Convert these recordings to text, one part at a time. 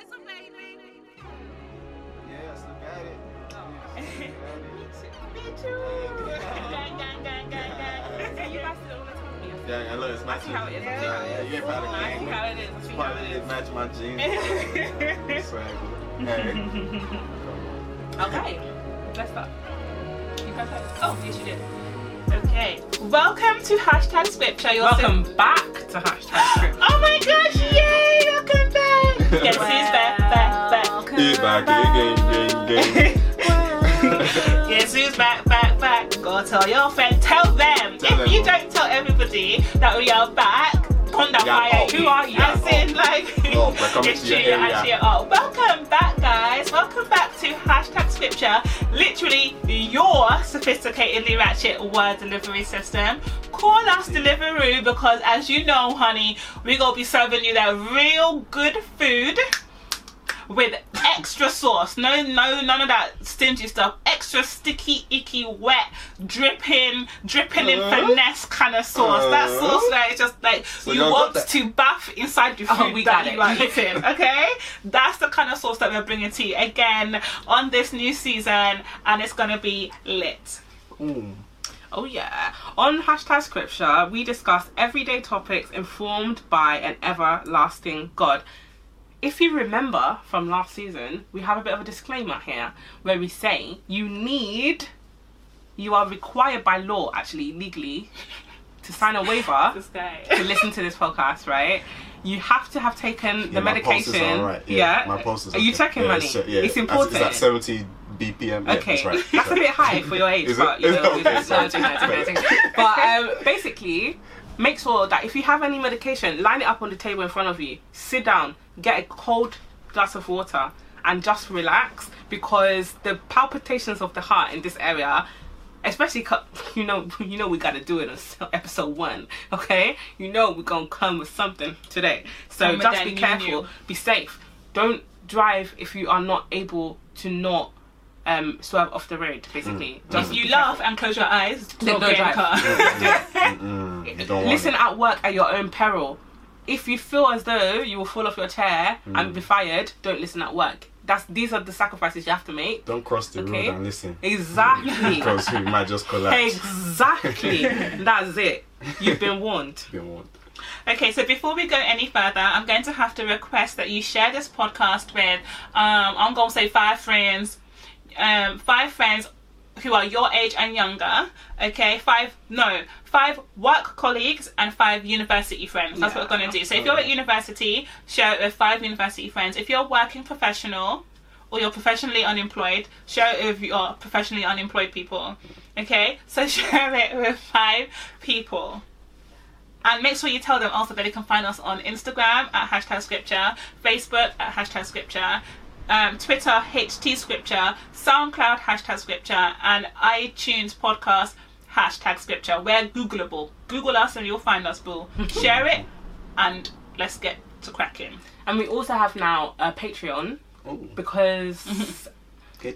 It's a baby. Yes, look at it. Oh. Me too. Gang, gang, gang, gang, gang. So you guys still want to talk to? Yeah, look, it's I matching. see how it is. I see Yeah, yeah, you ain't proud of I see me. how it is. I It's see part how of it it is. match my jeans. Swag. Hey. Okay, let's start. You guys have- Oh, yes, you did. Okay. Welcome to hashtag scripture. Your Welcome back to hashtag script. Oh my gosh! Yay! Welcome back. Guess who's back? Back, back. He's back again, gang, gang. Guess who's back, back, back? Go tell your friend. Tell them. Tell if them. you don't tell everybody that we are back, on that Yeah, fire. oh, Who are you? yeah, As oh. in, like, Oh, we're coming it's to true. your You're actually. Oh, welcome back, guys. Welcome back to hashtag scripture. Literally your sophisticatedly ratchet word delivery system. Call us Deliveroo because, as you know, honey, we gonna be serving you that real good food with extra sauce. No, no, none of that stingy stuff. Extra sticky, icky, wet, dripping, dripping in Uh, finesse kind of sauce. that uh. sauce that is just like you y'all want to bath inside your food Oh, we that got you it. are eating. Okay, that's the kind of sauce that we're bringing to you again on this new season, and it's gonna be lit. Mm. Oh yeah. On hashtag scripture, we discuss everyday topics informed by an everlasting God. If you remember from last season, we have a bit of a disclaimer here where we say you need, you are required by law, actually legally, to sign a waiver to listen to this podcast, right? You have to have taken the Yeah, my pulse is medication. alright, Yeah. My pulse is Are you okay. checking, yeah, money? It's, yeah, It's It's, important. it's at 70 BPM. Yeah, Okay, that's right. that's a bit high for your age, Is it? but you know, Okay, that's sorry. okay, it's okay. But um, basically, make sure that if you have any medication, line it up on the table in front of you. Sit down, get a cold glass of water, and just relax because the palpitations of the heart in this area. especially you know, you know we gotta do it on episode one, okay? You know we're gonna come with something today, so Come with just be careful, new. be safe. Don't drive if you are not able to not um, swerve off the road. Basically, mm. just If you laugh careful. and close your eyes, Then don't don't get in the drive. car. Mm, mm, don't Listen at work at your own peril. If you feel as though you will fall off your chair and be fired, don't listen at work. That's these are the sacrifices you have to make. Don't cross the Okay. road and listen. Exactly. Because we might just collapse. exactly. That's it. You've been warned. Been warned. Okay, so before we go any further, I'm going to have to request that you share this podcast with, um, I'm going to say five friends, um, five friends who are your age and younger. Okay, five, no, five work colleagues and five university friends. That's what we're going to do. So if you're at university, share it with five university friends. If you're a working professional, or you're professionally unemployed, share it with your professionally unemployed people. Okay, so share it with five people. And make sure you tell them also that they can find us on Instagram at hashtag scripture, Facebook at hashtag scripture, um, Twitter HT scripture, SoundCloud hashtag scripture, and iTunes podcast hashtag scripture. We're Googleable. Google us and you'll find us, boo. Share it and let's get to cracking. And we also have now a Patreon Oh, because get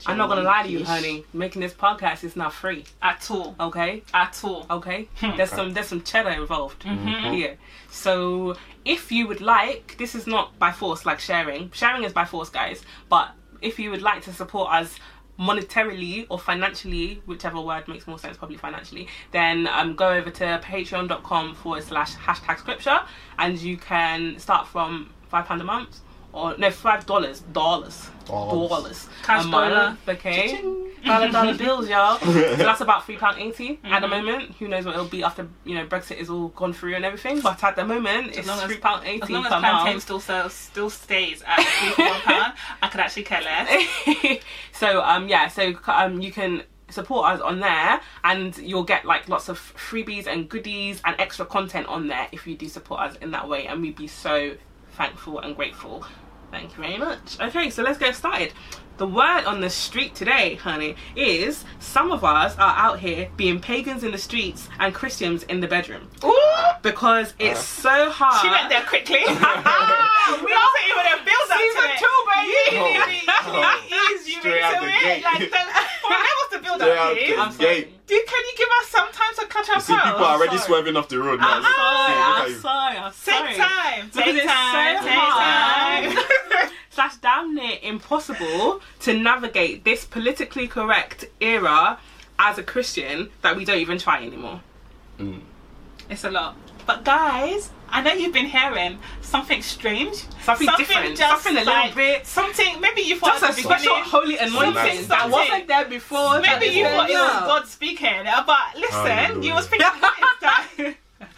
I'm not gonna lie to you, fish. honey. Making this podcast is not free. At all. Okay. At all. Okay, there's Okay. some there's some cheddar involved Mm-hmm. here. So if you would like, this is not by force like sharing. Sharing is by force, guys. But if you would like to support us monetarily or financially, whichever word makes more sense, probably financially, then um, go over to patreon.com forward slash hashtag scripture and you can start from five pound a month or no five dollars. Dollars. Dollars. dollars. Cash a dollar. month okay dollar dollar bills y'all. So that's about three pound 80 at the moment. Who knows what it'll be after you know brexit is all gone through and everything but at the moment it's long as- three pound 80 As long as per plantain month. still sells, still stays at three for one pound, I could actually care less. so um yeah so um you can support us on there and you'll get like lots of freebies and goodies and extra content on there if you do support us in that way and we'd be so thankful and grateful thank you very much okay so let's get started the word on the street today honey is some of us are out here being pagans in the streets and christians in the bedroom Ooh! because it's uh. so hard She went there quickly. we also even a build up Season to two, baby. You really, you ease you Straight out into the it. gate. Like, the, well, that was the build Straight up, out please. the I'm sorry. Gate. Dude, can you give us some time to catch You see, people are already sorry. swerving off the road now. Ah, ah, I'm sorry, I'm you. sorry, I'm Take sorry. time. Because Take it's time. so Take hard. time. slash damn near impossible to navigate this politically correct era as a Christian that we don't even try anymore. Mm. It's a lot. But guys, I know you've been hearing something strange, Something different, something a little like- bit- something. Maybe you thought Just a special holy anointing nice. that wasn't there before. Maybe you thought it was. God speaking, uh, but listen, Hallelujah. you was thinking what is that?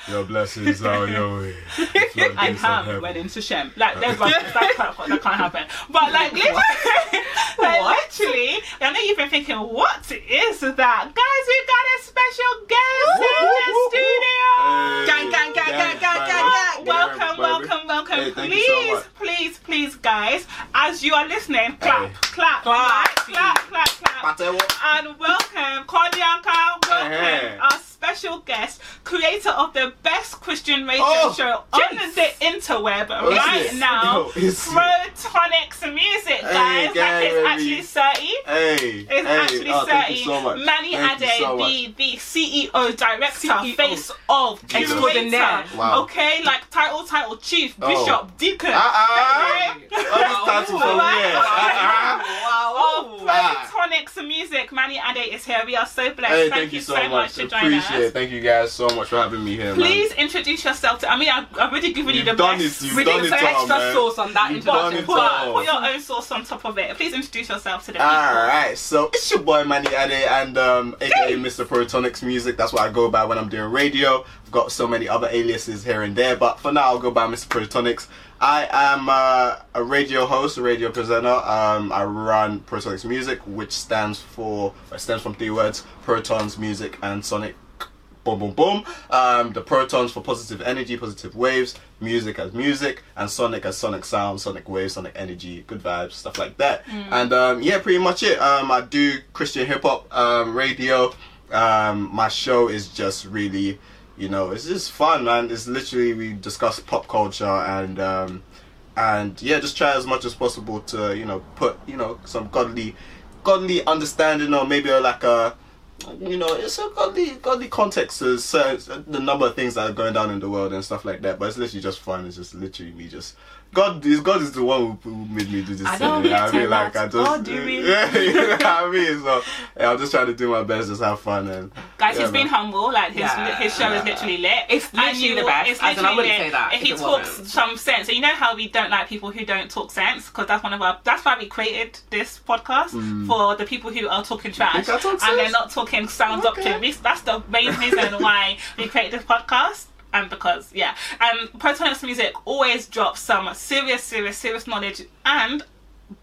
Your blessings are your way. I floodgates of come heaven. wedding to Shem. Like there's one that can't, that can't happen. But like, literally, like What? literally, I know you've been thinking, what is that, guys? We got a special guest in the studio. Hey, Gang, gang, gang, gang, gang, baby. gang, gang. Welcome, welcome, welcome. Hey, thank you so please, please, please, guys, as you are listening, clap, Hey. clap, Clap, clap, please. clap, clap, clap. Patewo. And welcome, Kordianka, welcome, Hey. our special guest, creator of the best Christian radio Oh, show on jeez. the interweb Oh, right it? now. Is it? Protonics Music, Hey, guys. that gang, is baby. actually 30. Hey, It's hey, actually oh, thank you 30. so much. Manny Thank you Ade, so much. the, the CEO, director, CEO. face of, Extraordinaire. Wow. Okay, like title, title, chief, Oh. bishop, deacon. Okay. This title from Right. here. Ah, ah. Of. Ah. Protonics Music, Manny Ade is here. We are so blessed. Hey, thank, you so much, much. for joining Appreciate it. Thank you guys so much for having me here, Please introduce yourself to. I mean, I've I've already given you You've the done best. it, you've We done need it all, extra man. sauce on that You've done introduction. it Put, put your own sauce on top of it. Please introduce yourself to the man. people. Alright, so it's your boy Manny Ade and um, aka Mr. Protonics Music. That's what I go by when I'm doing radio. I've got so many other aliases here and there, but for now I'll go by Mr. Protonics. I am uh, a radio host, a radio presenter. Um, I run Protonics Music, which stands for, it stems from three words: protons, music, and sonic boom boom boom. Um the protons for positive energy positive waves music as music and sonic as sonic sound sonic waves sonic energy good vibes stuff like that. And um yeah pretty much it. Um i do christian hip-hop um radio. Um my show is just really you know it's just fun man. It's literally we discuss pop culture and um and yeah just try as much as possible to you know put you know some godly godly understanding or maybe like a you know, it's uh, a got the context uh, of certain, the number of things that are going down in the world and stuff like that. But it's literally just fun. It's just literally me just. God is God is the one who, who made me do this. I thing, don't you know get I mean, like but I just, God do it. yeah, you know what I mean. So yeah, I'm just trying to do my best, just have fun and. Guys, yeah, he's been humble. Like his Yeah. his show is literally lit. It's And literally you- the best, It's as in I wouldn't lit. say that if He talks wasn't. some sense. So you know how we don't like people who don't talk sense because that's one of our. That's why we created this podcast mm. for the people who are talking trash think I talk and they're not talking sound Okay. doctrine. We- That's the main reason why we created this podcast. And because, yeah. And Protonics Music always drops some serious, serious, serious knowledge and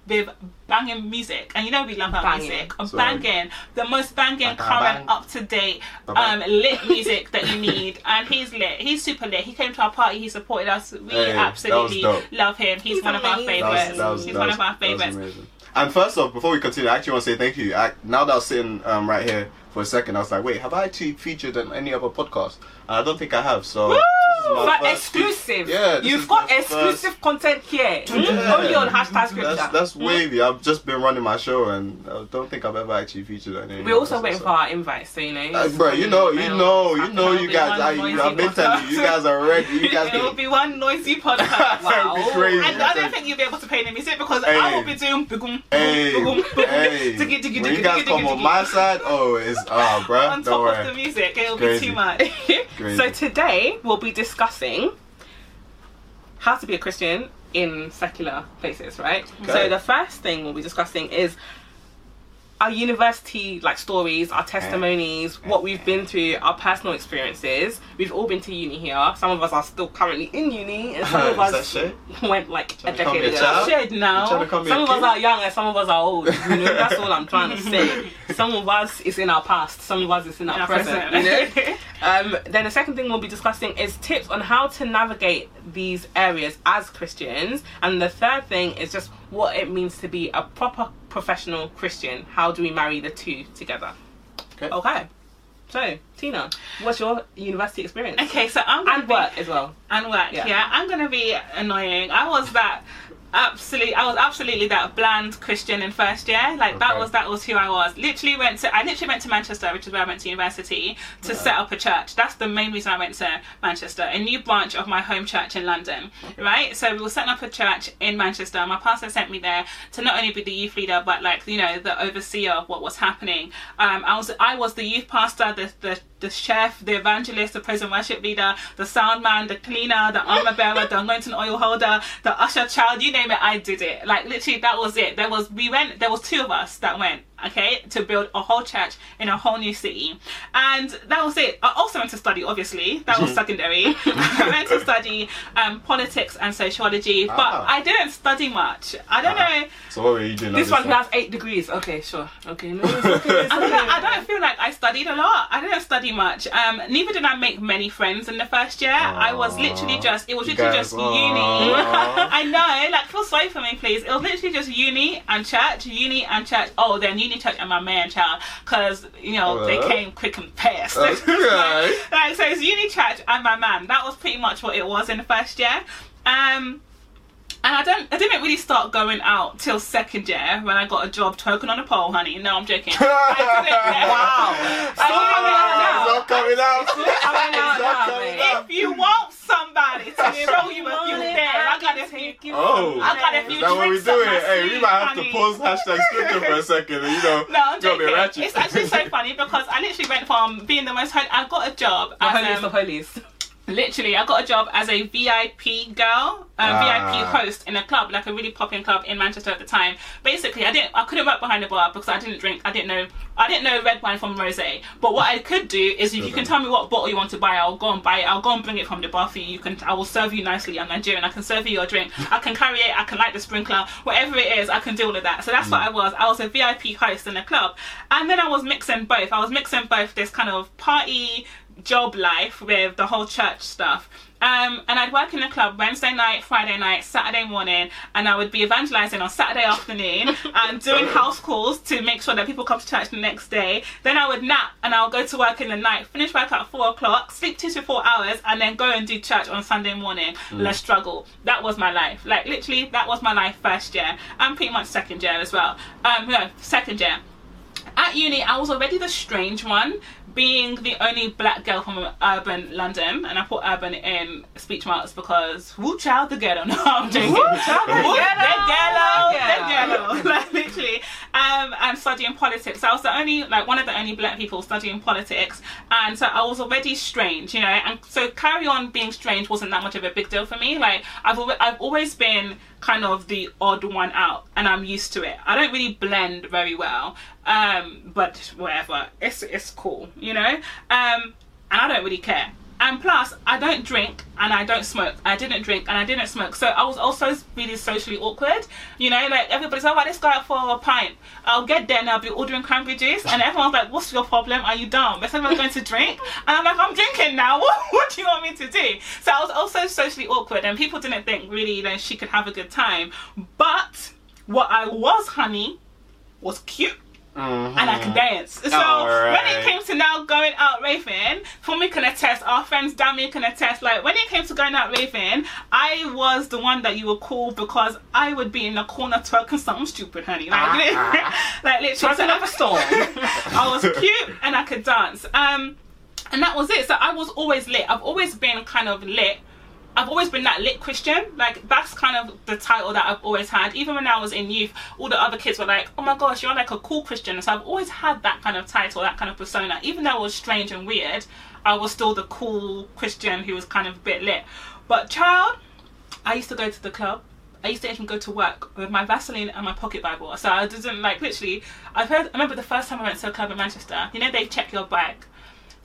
with banging music. And you know we love our Banging. music. So- banging. The most banging, Bang, bang, current, bang. up to date, um, lit music that you need. And he's lit. He's super lit. He came to our party. He supported us. We Hey, absolutely love him. He's, He's one of our amazing. That was, favorites. that was, He's that one was- of our favorites. And first off, before we continue, I actually want to say thank you. I, now that I was sitting um, right here for a second, I was like, wait, have I actually featured on any other podcast? I don't think I have. So Woo! this is my But exclusive. Yeah, You've got exclusive first- content here. Yeah. Only on hashtag scripture. That's, that's wavy. I've just been running my show, and I don't think I've ever actually featured on any. We're also waiting stuff. for our invites, so you know. Uh, bro, you know, you know, you know, you guys. I, I've been telling you, you guys are ready. You guys It will be one noisy podcast. Wow. It'd be crazy. And I don't think you'll be able to pay the music because Hey. I will be doing boom, Hey, boom, boom, boom, hey. diggy, diggy, when you guys come on my side, oh, it's oh, bro. on Don't top of the music. It'll be too much. Crazy. So today we'll be discussing how to be a Christian in secular places, right? Okay. So the first thing we'll be discussing is our university like stories, our testimonies, what we've been through, our personal experiences. We've all been to uni here. Some of us are still currently in uni, and some of Is us went like a Trying to call me decade ago. child? Should You trying to now. Some of us are young and some of us are old. You know, that's all I'm trying to say. Some of us is in our past, some of us is in our, Our present. present. You know? um, then the second thing we'll be discussing is tips on how to navigate these areas as Christians. And the third thing is just what it means to be a proper professional Christian. How do we marry the two together? Okay. Okay. So, Tina, what's your university experience? Okay, so I'm gonna And be- work as well. and work. Yeah. Yeah. I'm gonna be annoying. I was that absolutely I was absolutely that bland Christian in first year. Like that was that was who I was. Literally went to I literally went to Manchester, which is where I went to university, to set up a church. That's the main reason I went to Manchester, a new branch of my home church in London. Right? So we were setting up a church in Manchester. My pastor sent me there to not only be the youth leader but like, you know, the overseer of what was happening. Um I was I was the youth pastor, the the the chef, the evangelist, the praise and worship leader, the sound man, the cleaner, the armor bearer, the anointing oil holder, the usher child, you name it, I did it. Like literally that was it. There was we went there was two of us that went, okay, to build a whole church in a whole new city. And that was it. I also went to study, obviously. That was secondary. I went to study um, politics and sociology, but Ah. I didn't study much. I don't Ah. know. So what were you doing? This one has eight degrees. Okay, sure. Okay, no, it's okay. I don't, know. I don't feel like I studied a lot. I didn't study much. Um, neither did I make many friends in the first year. I was literally just, it was literally guys- just uni. I know, like, feel sorry for me, please. It was literally just uni and church, uni and church. Oh, then uni, church, and my man child. Because, you know, they Uh. came quick and fast. Okay. like, so it's uni, church, and my man. That was pretty much what it was in the first year. Um, and I don't, I didn't really start going out till second year when I got a job twerking on a pole, honey. No, I'm joking. I didn't- Wow. I It's not coming out. It's not coming out. If you want somebody to show you a few things, I got a few. Oh. I got a few Is that what we tricks doing? my Hey, we might have to honey. pause hashtag scripture for a second and, you know, No, I'm go joking. ratchet. It's actually so funny because I literally went from being the most. Ho- I got a job The as holiest um, of holies. Literally i got a job as a vip girl a Ah. vip host in a club like a really popping club in manchester at the time. Basically i didn't i couldn't work behind the bar because i didn't drink i didn't know i didn't know red wine from rosé but what i could do is if you can tell me what bottle you want to buy i'll go and buy it. I'll go and bring it from the bar for you. You can i will serve you nicely. I'm nigerian. I can serve you your drink. I can carry it. I can light the sprinkler. Whatever it is i can do all of that. So that's what i was. I was a vip host in a club. And then i was mixing both. I was mixing both this kind of party job life with the whole church stuff. Um, and I'd work in the club Wednesday night, Friday night, Saturday morning, and I would be evangelizing on Saturday afternoon and doing house calls to make sure that people come to church the next day. Then I would nap and I'll go to work in the night, finish work at four o'clock, sleep two to four hours, and then go and do church on Sunday morning. Let's struggle. That was my life. Like literally, that was my life first year and pretty much second year as well. Um, no, second year at uni, I was already the strange one, being the only black girl from urban London, and I put urban in speech marks because woo child the ghetto. No, I'm joking. Woo child the Woo, ghetto. the ghetto, the ghetto, like literally. Um, and studying politics. I was the only, like, one of the only black people studying politics, and so I was already strange, you know. And so carry on being strange wasn't that much of a big deal for me. Like I've I've always been kind of the odd one out, and I'm used to it. I don't really blend very well, um, but whatever, it's it's cool, you know. Um, and I don't really care. And plus, I don't drink and I don't smoke. I didn't drink and I didn't smoke. So I was also really socially awkward. You know, like everybody's like, oh, let's go out for a pint. I'll get there and I'll be ordering cranberry juice. And everyone's like, what's your problem? Are you dumb? Let's everyone going to drink. And I'm like, I'm drinking now. What, what do you want me to do? So I was also socially awkward and people didn't think really that she could have a good time. But what I was, honey, was cute Mhm. and I can dance. So when it came to now going out raving, Fumi can attest, our friends Dami can attest, like when it came to going out raving, I was the one that you would call because I would be in the corner twerking something stupid, honey. Like, like literally. Twerking up a storm. I was cute and I could dance. Um, and that was it. So I was always lit. I've always been kind of lit. I've always been that lit Christian. Like that's kind of the title that I've always had. Even when I was in youth, all the other kids were like, "Oh my gosh, you're like a cool Christian." So I've always had that kind of title, that kind of persona. Even though it was strange and weird, I was still the cool Christian who was kind of a bit lit. But child, I used to go to the club. I used to even go to work with my Vaseline and my pocket Bible. So I didn't like literally. I've heard. I remember the first time I went to a club in Manchester. You know they check your bag.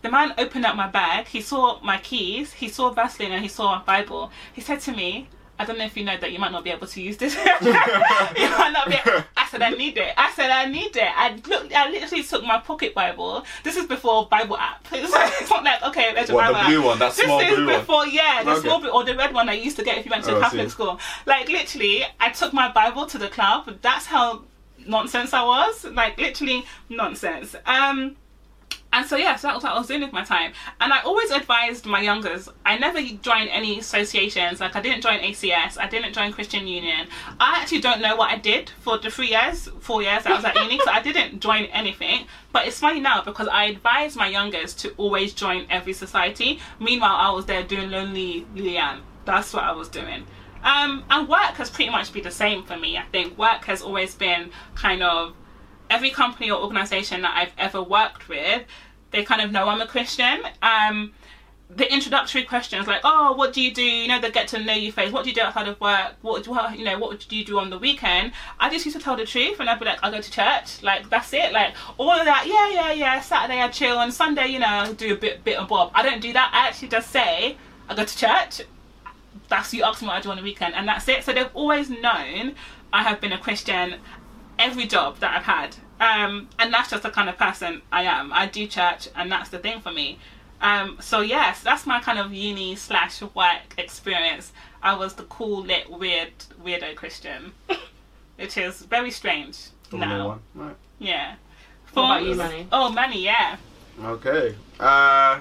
The man opened up my bag. He saw my keys. He saw Vaseline and he saw a Bible. He said to me, "I don't know if you know that you might not be able to use this. you might not be." I said, "I need it." I said, "I need it." I looked. I literally took my pocket Bible. This is before Bible app. It's, it's not like okay, there's a What, the blue app. one? That This small is blue one? before, yeah, the Okay. small blue or the red one that you used to get if you went to Oh, Catholic school. Like literally, I took my Bible to the club. That's how nonsense I was. Like literally nonsense. Um, and so yeah, so that was what I was doing with my time. And I always advised my youngers. I never joined any associations. Like I didn't join ACS. I didn't join Christian Union. I actually don't know what I did for the three years, four years that I was at uni. so I didn't join anything. But it's funny now because I advise my youngers to always join every society. Meanwhile, I was there doing Lonely Leanne. That's what I was doing. Um, and work has pretty much been the same for me. I think work has always been kind of every company or organization that I've ever worked with, they kind of know I'm a Christian. Um, the introductory questions like, oh, what do you do? You know, the get to know you phase. What do you do outside of work? What do you know? What do you do on the weekend? I just used to tell the truth, and I'd be like, I go to church. Like that's it. Like all of that. Yeah, yeah, yeah. Saturday I chill, and Sunday, you know, do a bit, bit of bob. I don't do that. I actually just say I go to church. That's you ask me what I do on the weekend, and that's it. So they've always known I have been a Christian every job that I've had. Um, and that's just the kind of person I am. I do church, and that's the thing for me. Um, so yes, that's my kind of uni slash work experience. I was the cool, lit, weird, weirdo Christian, which is very strange All in now. one. Right. Yeah. What about you, Manny? Oh, money, yeah. Okay. Uh,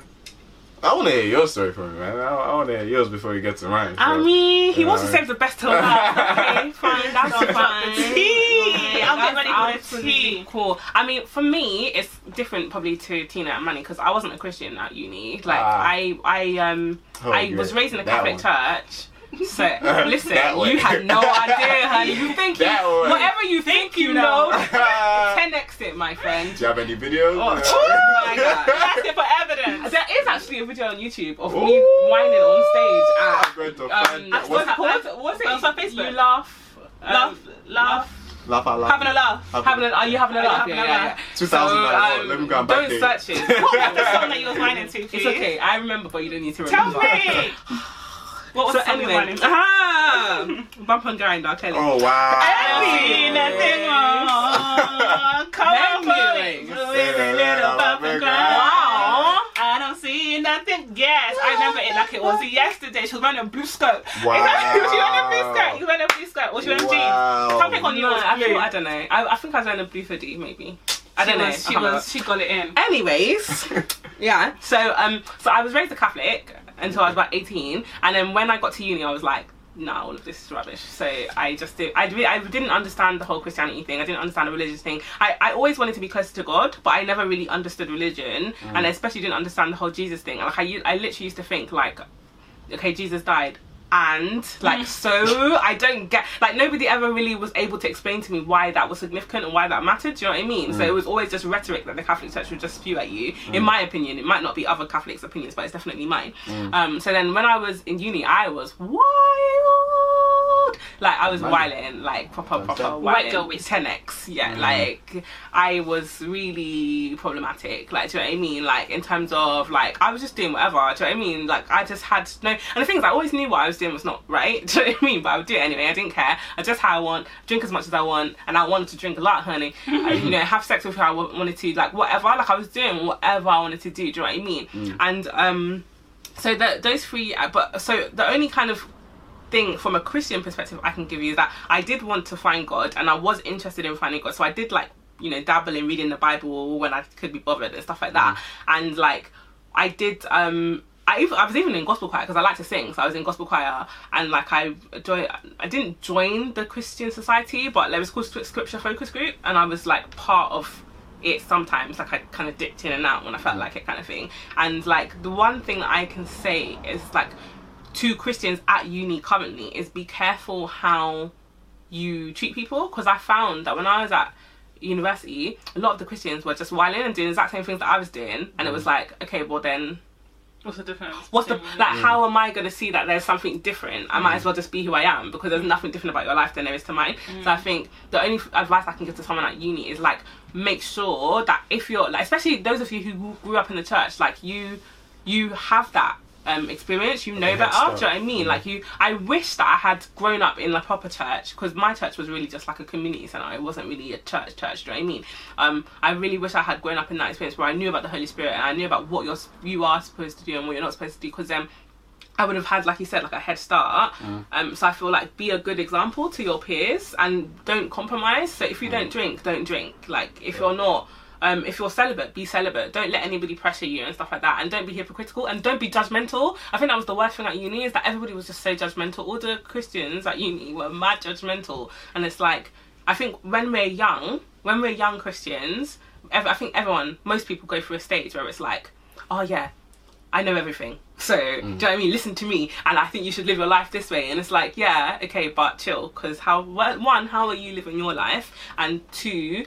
I want to hear your story from you, man. I, I want to hear yours before you get to mine. I mean, he wants to save the best till last. Okay, fine, that's fine. the tea. I'm get That's ready for the tea. Cool. I mean, for me, it's different probably to Tina and Manny because I wasn't a Christian at uni. Like, Ah. I, I, um, Oh, I yeah. was raised in a Catholic one. church. So listen, you had no idea, honey. You think you, way. whatever you think you know, Do 10x it, my friend. Do you have any videos? Oh, my God. Asking for evidence. There is actually a video on YouTube of me whining on stage at I'm going to um, find that. what's, What's- it? What's it? It's on Facebook. You laugh, um, Laugh, laugh, Laugh out loud. having a laugh. Having a, are you having a laugh? having Yeah, a yeah, laugh. yeah. 2009, So, let me go um, back Don't there. search it. What was the song that you was whining to, It's okay. I remember, but you don't need to remember. Tell me. What was So the song you was anyway, whining ah, bump and grind. I'll tell. Oh wow. Ain't nothing wrong. Come on, Memory. boys. With a little bump and grind. Wow. I don't see nothing. Yes, I remember it like it was yesterday. She was wearing a blue skirt. Wow. she was wearing a blue skirt. You wearing a blue skirt. Was she wearing Wow. jeans? Something on you No, was I, feel, I don't know. I, I think I was wearing a blue hoodie, maybe. I She don't know. was- She I can't was. She got it in. Anyways, yeah. So um, so I was raised a Catholic until I was about eighteen, and then when I got to uni, I was like, no, all of this is rubbish. So I just did. I I didn't understand the whole Christianity thing. I didn't understand the religious thing. I, I always wanted to be closer to God, but I never really understood religion, mm. and I especially didn't understand the whole Jesus thing. Like I, I literally used to think like, okay, Jesus died. And like mm. so, I don't get like nobody ever really was able to explain to me why that was significant and why that mattered. Do you know what I mean? So mm. it was always just rhetoric that the Catholic Church would just spew at you. In mm. my opinion, it might not be other Catholics' opinions, but it's definitely mine. Um, so then when I was in uni, I was wild. Like I was Man. wilding, like proper proper White girl with 10x. Yeah, like I was really problematic. Like, do you know what I mean? Like in terms of like I was just doing whatever. Do you know what I mean? Like I just had no. And the thing is, I always knew what I was doing was not right. Do you know what I mean? But I would do it anyway. I didn't care. I just how I want, drink as much as I want, and I wanted to drink a lot, honey. I, you know, have sex with who I wanted to, like whatever. Like I was doing whatever I wanted to do. Do you know what I mean? And um, so that those three. uh, But so the only kind of thing from a Christian perspective I can give you is that I did want to find God and I was interested in finding God. So I did like, you know, dabble in reading the Bible when I could be bothered and stuff like that. And like I did um I, even, I was even in gospel choir because I like to sing, so I was in gospel choir, and like I joined. I didn't join the Christian Society, but there was called Scripture Focus Group, and I was like part of it sometimes. Like I kind of dipped in and out when I felt like it, kind of thing. And like the one thing I can say is like to Christians at uni currently is be careful how you treat people because I found that when I was at university, a lot of the Christians were just whiling and doing the exact same things that I was doing, and it was mm. like, okay, well then, What's the difference? what's the between- like? Mm. How am I going to see that there's something different? I might as mm. well just be who I am because there's nothing different about your life than there is to mine. So I think the only advice I can give to someone at uni is like make sure that if you're like, especially those of you who grew up in the church, like you, you have that. Um, experience, you know better. Do you know what I mean? Like you, I wish that I had grown up in a proper church because my church was really just like a community center. It wasn't really a church. Church. Do you know what I mean? Um, I really wish I had grown up in that experience where I knew about the Holy Spirit and I knew about what you're you are supposed to do and what you're not supposed to do. Because then I would have had, like you said, like a head start. Um, so I feel like be a good example to your peers and don't compromise. So if you don't drink, don't drink. Like if you're not um, if you're celibate, be celibate. Don't let anybody pressure you and stuff like that. And don't be hypocritical and don't be judgmental. I think that was the worst thing at uni is that everybody was just so judgmental. All the Christians at uni were mad judgmental. And it's like, I think when we're young, when we're young Christians, ev- I think everyone, most people go through a stage where it's like, oh yeah, I know everything. So, do you know what I mean? Listen to me, and I think you should live your life this way. And it's like, yeah, okay, but chill, because how? well, One, how are you living your life? And two,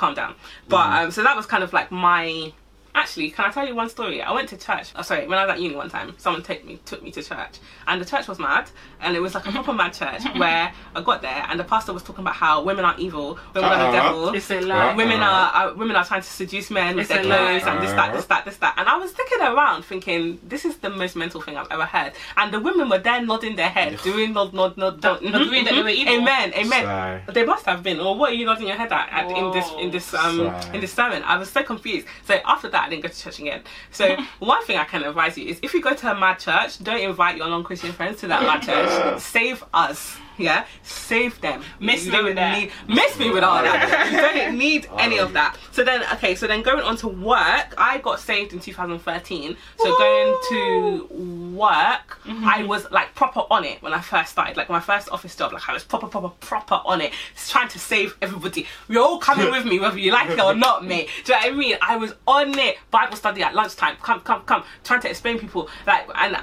calm down. But um, so that was kind of like my. Actually, can I tell you one story? I went to church. Oh, sorry, when I was at uni one time, someone take me took me to church, and the church was mad, and it was like a proper mad church where I got there, and the pastor was talking about how women are evil, women are the Uh-uh. devil, It's a lie. women are uh, women are trying to seduce men with It's their a lie. clothes and this that this that this that and I was looking around thinking this is the most mental thing I've ever heard and the women were there nodding their head doing nod nod nod nod agreeing that they were evil. amen amen Sigh. they must have been or what are you nodding your head at, at in this in this um Sigh. in this sermon I was so confused so after that I didn't go to church again. So one thing I can advise you is if you go to a mad church don't invite your non-Christian friends to that mad church. Save us yeah? Save them. Miss You me with that. need- miss me with all that. You don't need any of that. So then okay so then going on to work I got saved in 2013 so going to work I mm-hmm. was like proper on it when I first started. Like my first office job like I was proper proper proper on it trying to save everybody. You're all coming with me whether you like it or not mate. Do you know what I mean? I was on it. Bible study at lunchtime. Come come come. Trying to explain people like and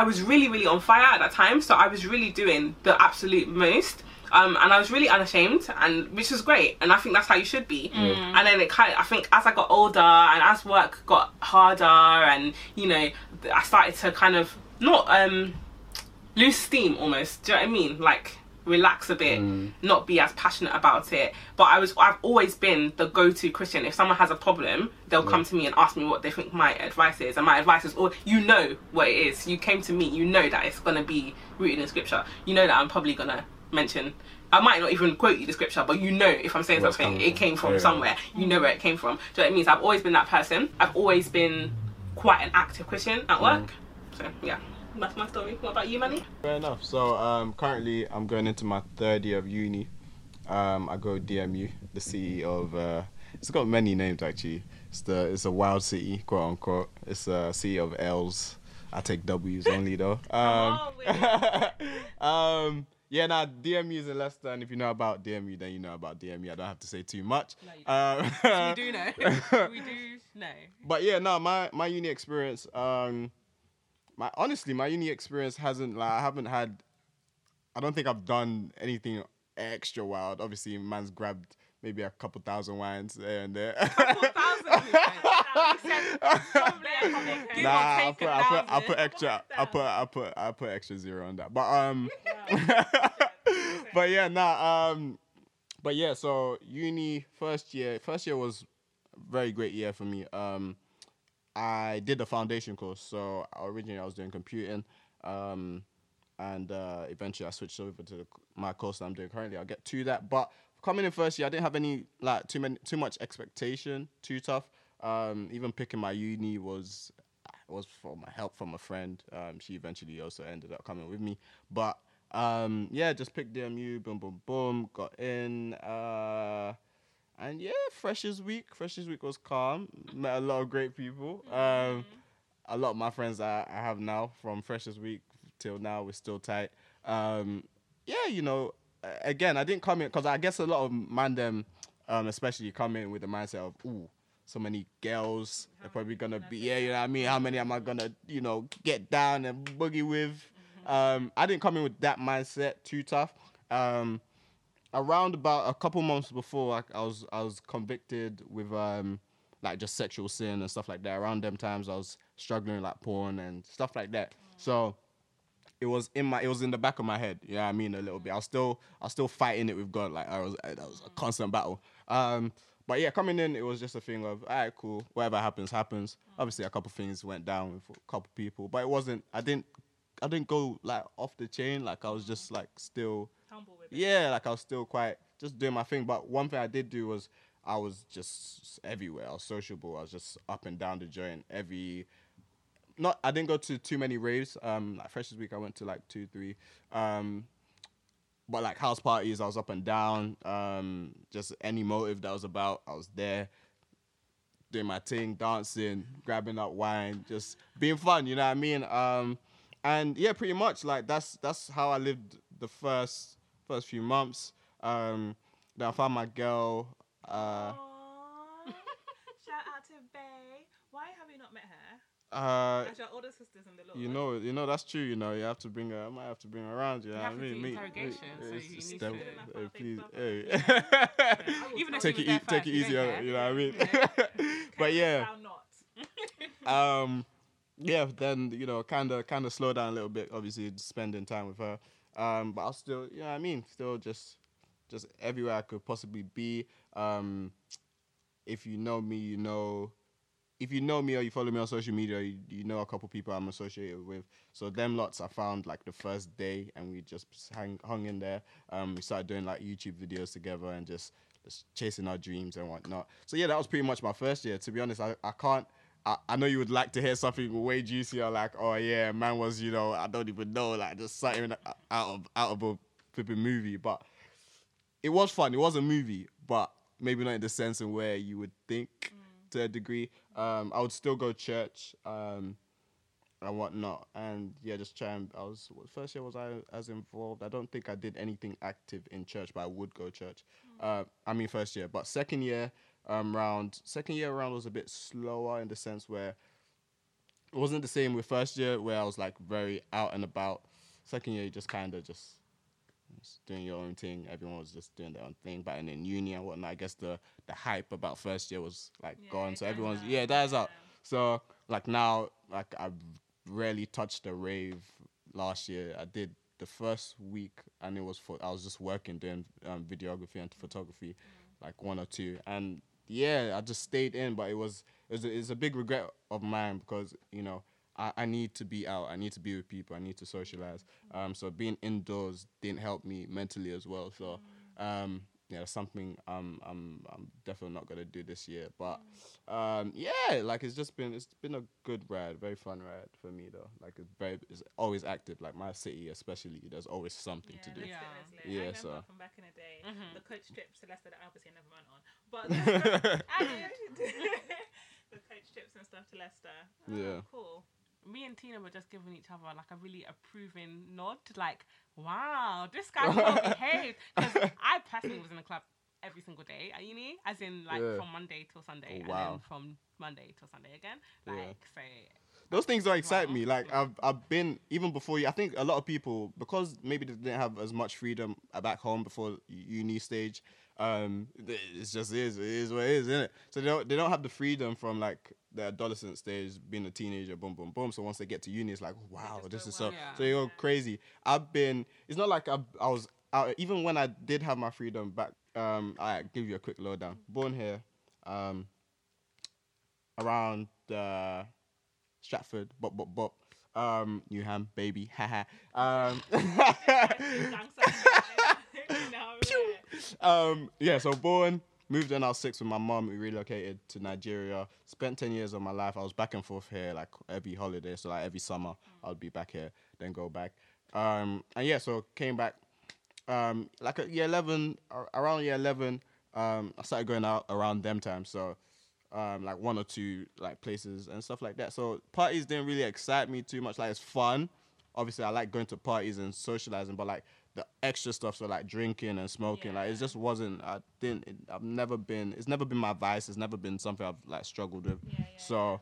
I was really, really on fire at that time, so I was really doing the absolute most. Um, and I was really unashamed, and which was great, and I think that's how you should be. And then it kind of, I think, as I got older and as work got harder, and you know, I started to kind of not um lose steam almost. Do you know what I mean? Like relax a bit, not be as passionate about it. But I was, I've always been the go-to Christian. If someone has a problem, they'll come to me and ask me what they think my advice is, and my advice is, "Oh, you know what it is. You came to me. You know that it's gonna be rooted in scripture. You know that I'm probably gonna mention." I might not even quote you the scripture, but you know if I'm saying something, it came from. Yeah. somewhere. You know where it came from. Do you know it means? I've always been that person. I've always been quite an active Christian at work. So yeah, that's my story. What about you, Manny? Fair enough. So um, currently, I'm going into my third year of uni. Um, I go DMU, the city of. Uh, it's got many names actually. It's the it's a wild city, quote unquote. It's a city of L's. I take W's only though. Um, um, yeah, now DMU is in Leicester, and if you know about DMU, then you know about DMU. I don't have to say too much. Um, we do know. we do know. but yeah, no, my my uni experience, um, my honestly, my uni experience hasn't like I haven't had. I don't think I've done anything extra wild. Obviously, man's grabbed maybe a couple thousand wines there and there. Nah, I put, a I put, I put extra, I put, I put, I put extra zero on that. But um, but yeah, nah, um, but yeah. So uni first year, first year was a very great year for me. Um, I did the foundation course. So originally I was doing computing, um, and uh, eventually I switched over to the, my course that I'm doing currently. I'll get to that, but coming in first year, I didn't have any like too many too much expectation, too tough. Um, even picking my uni was was from a help from a friend. Um, she eventually also ended up coming with me, but um, yeah, just picked DMU, boom, boom, boom, got in. Uh, and yeah, Freshers Week. Freshers Week was calm. Met a lot of great people. Um, a lot of my friends I, I have now from Freshers Week till now we're still tight. Um, yeah, you know, again I didn't come in because I guess a lot of man them, um, especially come in with the mindset of ooh, so many girls. They're probably gonna be yeah, you know what I mean. How many am I gonna you know get down and boogie with? Um, I didn't come in with that mindset too tough. Um, around about a couple months before like, I was I was convicted with um like just sexual sin and stuff like that. Around them times I was struggling like porn and stuff like that. So it was in my it was in the back of my head. Yeah, I mean a little bit. I was still I was still fighting it with God. Like I was that was a constant battle. Um but yeah, coming in, it was just a thing of, all right, cool. Whatever happens, happens. Obviously, a couple things went down with a couple people, but it wasn't. I didn't. I didn't go like off the chain. Like I was just like still yeah, like I was still quite just doing my thing. But one thing I did do was I was just everywhere. I was sociable. I was just up and down the joint. Every not I didn't go to too many raves. Um, like Freshers Week, I went to like two, three. Um, but like house parties, I was up and down. Um, just any motive that was about, I was there. doing my thing, dancing, grabbing up wine, just being fun. You know what I mean? Um, and yeah, pretty much like that's that's how I lived the first first few months. Um, then I found my girl. Uh, Shout out to Bay. Why have you not met her? uh, As your older sisters in the Lord. you know, you know that's true. You know, you have to bring her. I might have to bring her around. You know You what I to mean? do Me- interrogation, me- so you need them- to- hey, please, hey. I will Even if tell take she it, e- take it first, you easy. don't on- care. You know what I mean? you. but yeah. Not. um yeah then you know kind of kind of slow down a little bit obviously spending time with her um but i'll still you know what i mean? Still just just everywhere i could possibly be. Um if you know me you know if you know me or you follow me on social media you, you know a couple people i'm associated with. So them lots i found like the first day and we just hang, hung in there. Um we started doing like youtube videos together and just just chasing our dreams and whatnot. So yeah that was pretty much my first year. To be honest i, I can't I, I know you would like to hear something way juicier, like, oh yeah, man was, you know, I don't even know, like just something out of out of a flipping movie. But it was fun. It was a movie, but maybe not in the sense in where you would think to a degree. Um, I would still go church um, and whatnot, and yeah, just try and. I was first year was I as involved. I don't think I did anything active in church, but I would go church. Uh, I mean, first year, but second year um, round, second year round was a bit slower in the sense where it wasn't the same with first year where I was like very out and about. Second year, you just kind of just just doing your own thing. Everyone was just doing their own thing. But and in uni and whatnot, I guess the the hype about first year was like Yeah, gone. So everyone's out, yeah, it dies out. So like now, like I rarely touched a rave. Last year, I did the first week, and it was for I was just working doing um, videography and photography, Mm. like one or two, and yeah, I just stayed in. But it was it was a, it's a big regret of mine because you know. I, I need to be out. I need to be with people. I need to socialize. Um, so being indoors didn't help me mentally as well. So, um, yeah, that's something I'm I'm I'm definitely not gonna do this year. But um, yeah, like it's just been it's been a good ride, very fun ride for me though. Like it's very it's always active. Like my city especially, there's always something to do. Yeah. get. Yeah, I remember so- from back in the day, Mm-hmm. the coach trips to Leicester that obviously never went on, but I did. the coach trips and stuff to Leicester. Oh, Yeah. cool. me and Tina were just giving each other like a really approving nod, like, wow, this guy's well behaved. Because I personally was in the club every single day at uni, as in like Yeah. from Monday till Sunday, Oh, and then from Monday till Sunday again. Yeah. Like, so Those things don't excite Wow. me. Like I've I've been even before you. I think a lot of people because maybe they didn't have as much freedom back home before uni stage. Um, it's just is it is what it is, isn't it? So they don't they don't have the freedom from like the adolescent stage, being a teenager, boom boom boom. So once they get to uni, it's like wow, this is so. Yeah. So you go crazy. I've been. It's not like I I was out even when I did have my freedom back. Um, I give you a quick lowdown. Born here. Um, around uh, Stratford, bop bop bop. Um, Newham, baby, haha. um, Gangster. no, yeah. Um, yeah. So born, moved when I was six with my mom. We relocated to Nigeria. Spent ten years of my life. I was back and forth here like every holiday. So like every summer, I'd be back here, then go back. Um, and yeah, so came back. Um, like at year eleven, around year eleven, um, I started going out around them times. So um, like one or two like places and stuff like that. So parties didn't really excite me too much. Like it's fun. Obviously, I like going to parties and socializing, but like the extra stuff, so like drinking and smoking, like it just wasn't. I didn't. It, I've never been. It's never been my vice. It's never been something I've like struggled with. Yeah, yeah, so.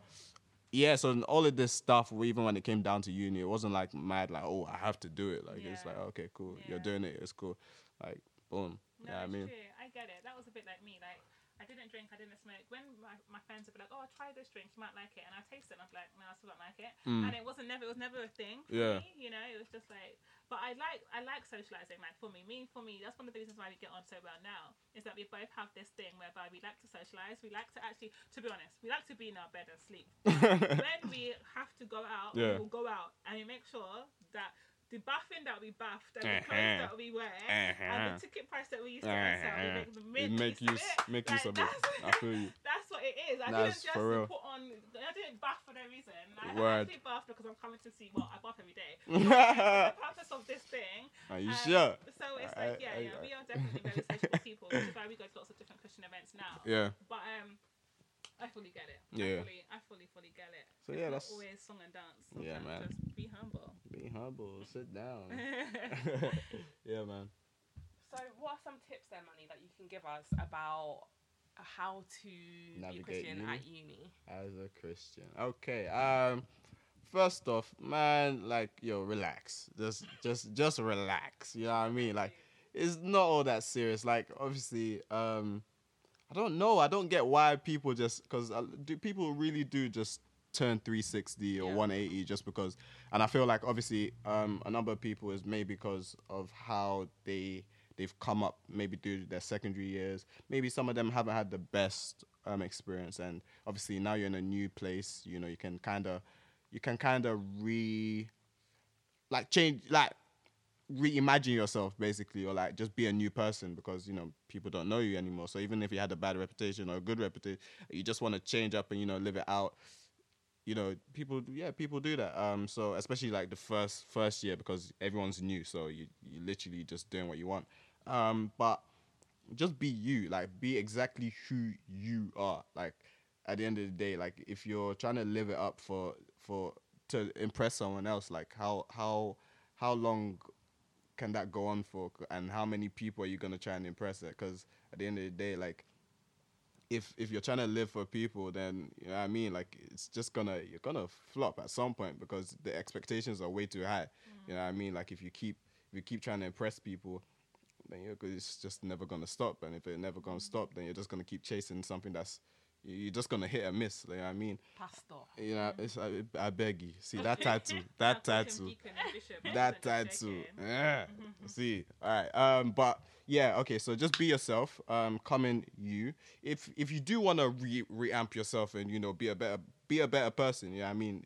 Yeah, so all of this stuff, even when it came down to uni, it wasn't like mad, like, oh, I have to do it. Like, it's like, okay, cool, Yeah. you're doing it, it's cool. Like, boom. No, yeah, I mean, true. I get it. That was a bit like me. Like, I didn't drink, I didn't smoke. When my, my friends would be like, "Oh, try this drink, you might like it," and I taste it, and I'm like, "No, I still don't like it." And it wasn't never, it was never a thing for Mm. Yeah. me. You know, it was just like. But I like, I like socializing. Like for me, me for me, that's one of the reasons why we get on so well now. Is that we both have this thing whereby we like to socialize. We like to actually, to be honest, we like to be in our bed and sleep. when we have to go out, Yeah. we will go out and we make sure that. The bathing that we bathed and the Uh-huh. clothes that we wear and Uh-huh. the ticket price that we used to rent out, we Uh-huh. make the make use it. make Like, use of it. I feel you. That's what it is. I That's didn't just real. put on. I didn't bath for no reason. I Word. actually bath because I'm coming to see. Well, I bath every day. the purpose of this thing. Are you um, sure? So it's I- like, yeah, I- yeah, I- we are definitely very sociable people, which is why we go to lots of different Christian events now. Yeah. But um, I fully get it. Yeah. I fully, I fully, fully get it. So, It's yeah, that's- always song and dance. Yeah, man. Just be humble. Be humble. Sit down. yeah, man. So, what are some tips then, Manny, that you can give us about how to be Navigate Christian uni? at uni? As a Christian. Okay. Um first off, man, like yo, relax. Just just just relax. You know what I mean? Like it's not all that serious. Like obviously, um I don't know. I don't get why people just cuz do people really do just turn 360 or Yeah. 180 just because and I feel like obviously um a number of people is maybe because of how they they've come up maybe through their secondary years. Maybe some of them haven't had the best um, experience, and obviously now you're in a new place. You know, you can kind of, you can kind of re, like change, like reimagine yourself basically, or like just be a new person because you know people don't know you anymore. So even if you had a bad reputation or a good reputation, you just want to change up and you know live it out. You know people yeah people do that. Um so especially like the first first year because everyone's new so you you literally just doing what you want. Um but just be you like be exactly who you are. Like at the end of the day like if you're trying to live it up for for to impress someone else like how how how long can that go on for and how many people are you going to try and impress it? Because at the end of the day like if if you're trying to live for people then you know what i mean? Like it's just gonna you're gonna flop at some point because the expectations are way too high. You know what i mean? Like if you keep if you keep trying to impress people then you're it's just never gonna stop. And if it's never gonna stop then you're just gonna keep chasing something that's you're just gonna hit and miss you know what i mean Pastor. you know it's, I, I beg you see that tattoo, that tattoo, that tattoo. Yeah. See, all right. Um, but yeah, okay. So just be yourself. Um, come in you. If if you do want to re reamp yourself and you know be a better be a better person, you know I mean.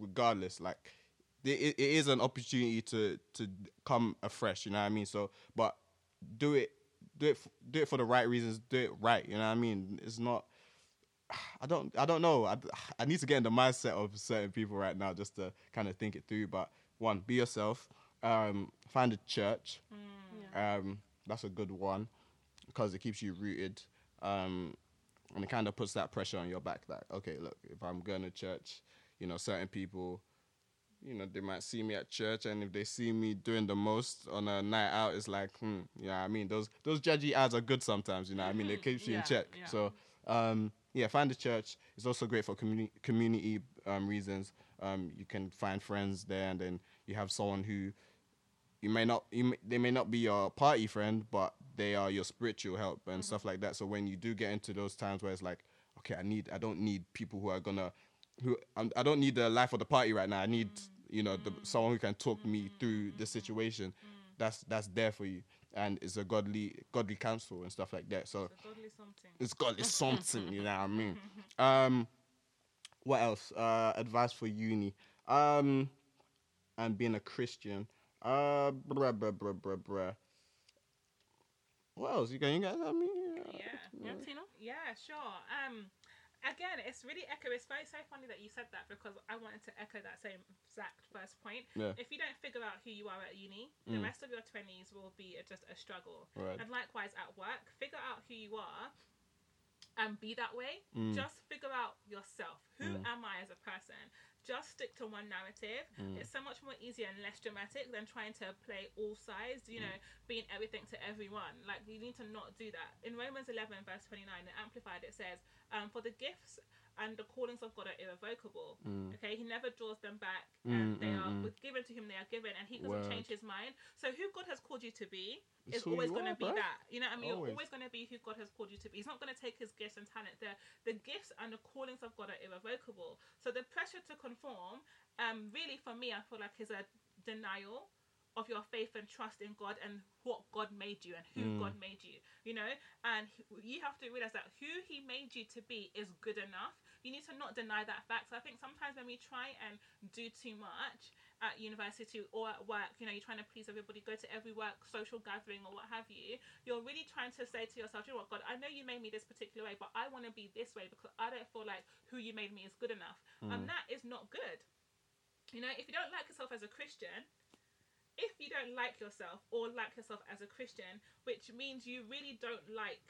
Regardless, like it, it is an opportunity to to come afresh. You know what I mean. So, but do it do it do it for the right reasons. Do it right. You know what I mean. It's not. I don't I don't know. I, I need to get in the mindset of certain people right now just to kind of think it through. But one, be yourself. Um, find a church. Um, that's a good one because it keeps you rooted. Um, and it kind of puts that pressure on your back. That okay, look, if I'm going to church, you know, certain people, you know, they might see me at church, and if they see me doing the most on a night out, it's like, hmm, yeah, I mean, those those judgy ads are good sometimes. You know, what I mean, it keeps you Yeah, in check. yeah. So um, yeah, find a church. It's also great for community community um, reasons. Um, you can find friends there, and then you have someone who you may not you may, they may not be your party friend, but they are your spiritual help and stuff like that. So when you do get into those times where it's like, okay, I need I don't need people who are gonna who I'm, I don't need the life of the party right now. I need you know the, someone who can talk me through the situation. That's that's there for you, and it's a godly godly counsel and stuff like that. So it's Godly something. it's something, you know what I mean. Um, what else? Uh, advice for uni. Um, and being a Christian. Uh, bruh, bruh, bruh, bruh, bruh. What else? You got you guys? I mean, Yeah. Yeah? Yeah, sure. Um, again, it's really echo. It's very so funny that you said that because I wanted to echo that same exact first point. Yeah. If you don't figure out who you are at uni, the Mm. rest of your twenties will be a- just a struggle. Right. And likewise at work, figure out who you are. And be that way. Mm. Just figure out yourself. Who Mm. am I as a person? Just stick to one narrative. Mm. It's so much more easier and less dramatic than trying to play all sides. You know, Mm. being everything to everyone. Like you need to not do that. In Romans eleven verse twenty nine, the Amplified, it says, um, "For the gifts and the callings of God are irrevocable." Mm. Okay, He never draws them back. Mm, And they mm, are mm. with given to Him. They are given, and He doesn't Word. change His mind. So who God has called you to be It's is always going to be that. You know what I mean? Always. You're always going to be who God has called you to be. He's not going to take His gifts and talent. The the gifts and the callings of God are irrevocable. So the pressure to conform, um, really for me, I feel like is a denial of your faith and trust in God and what God made you and who Mm. God made you, you know? And you have to realize that who He made you to be is good enough. You need to not deny that fact. So I think sometimes when we try and do too much at university or at work, you know, you're trying to please everybody, go to every work social gathering or what have you, you're really trying to say to yourself, you know what, God, I know you made me this particular way, but I want to be this way because I don't feel like who you made me is good enough. And hmm. that is not good. You know, if you don't like yourself as a Christian, if you don't like yourself or like yourself as a Christian, which means you really don't like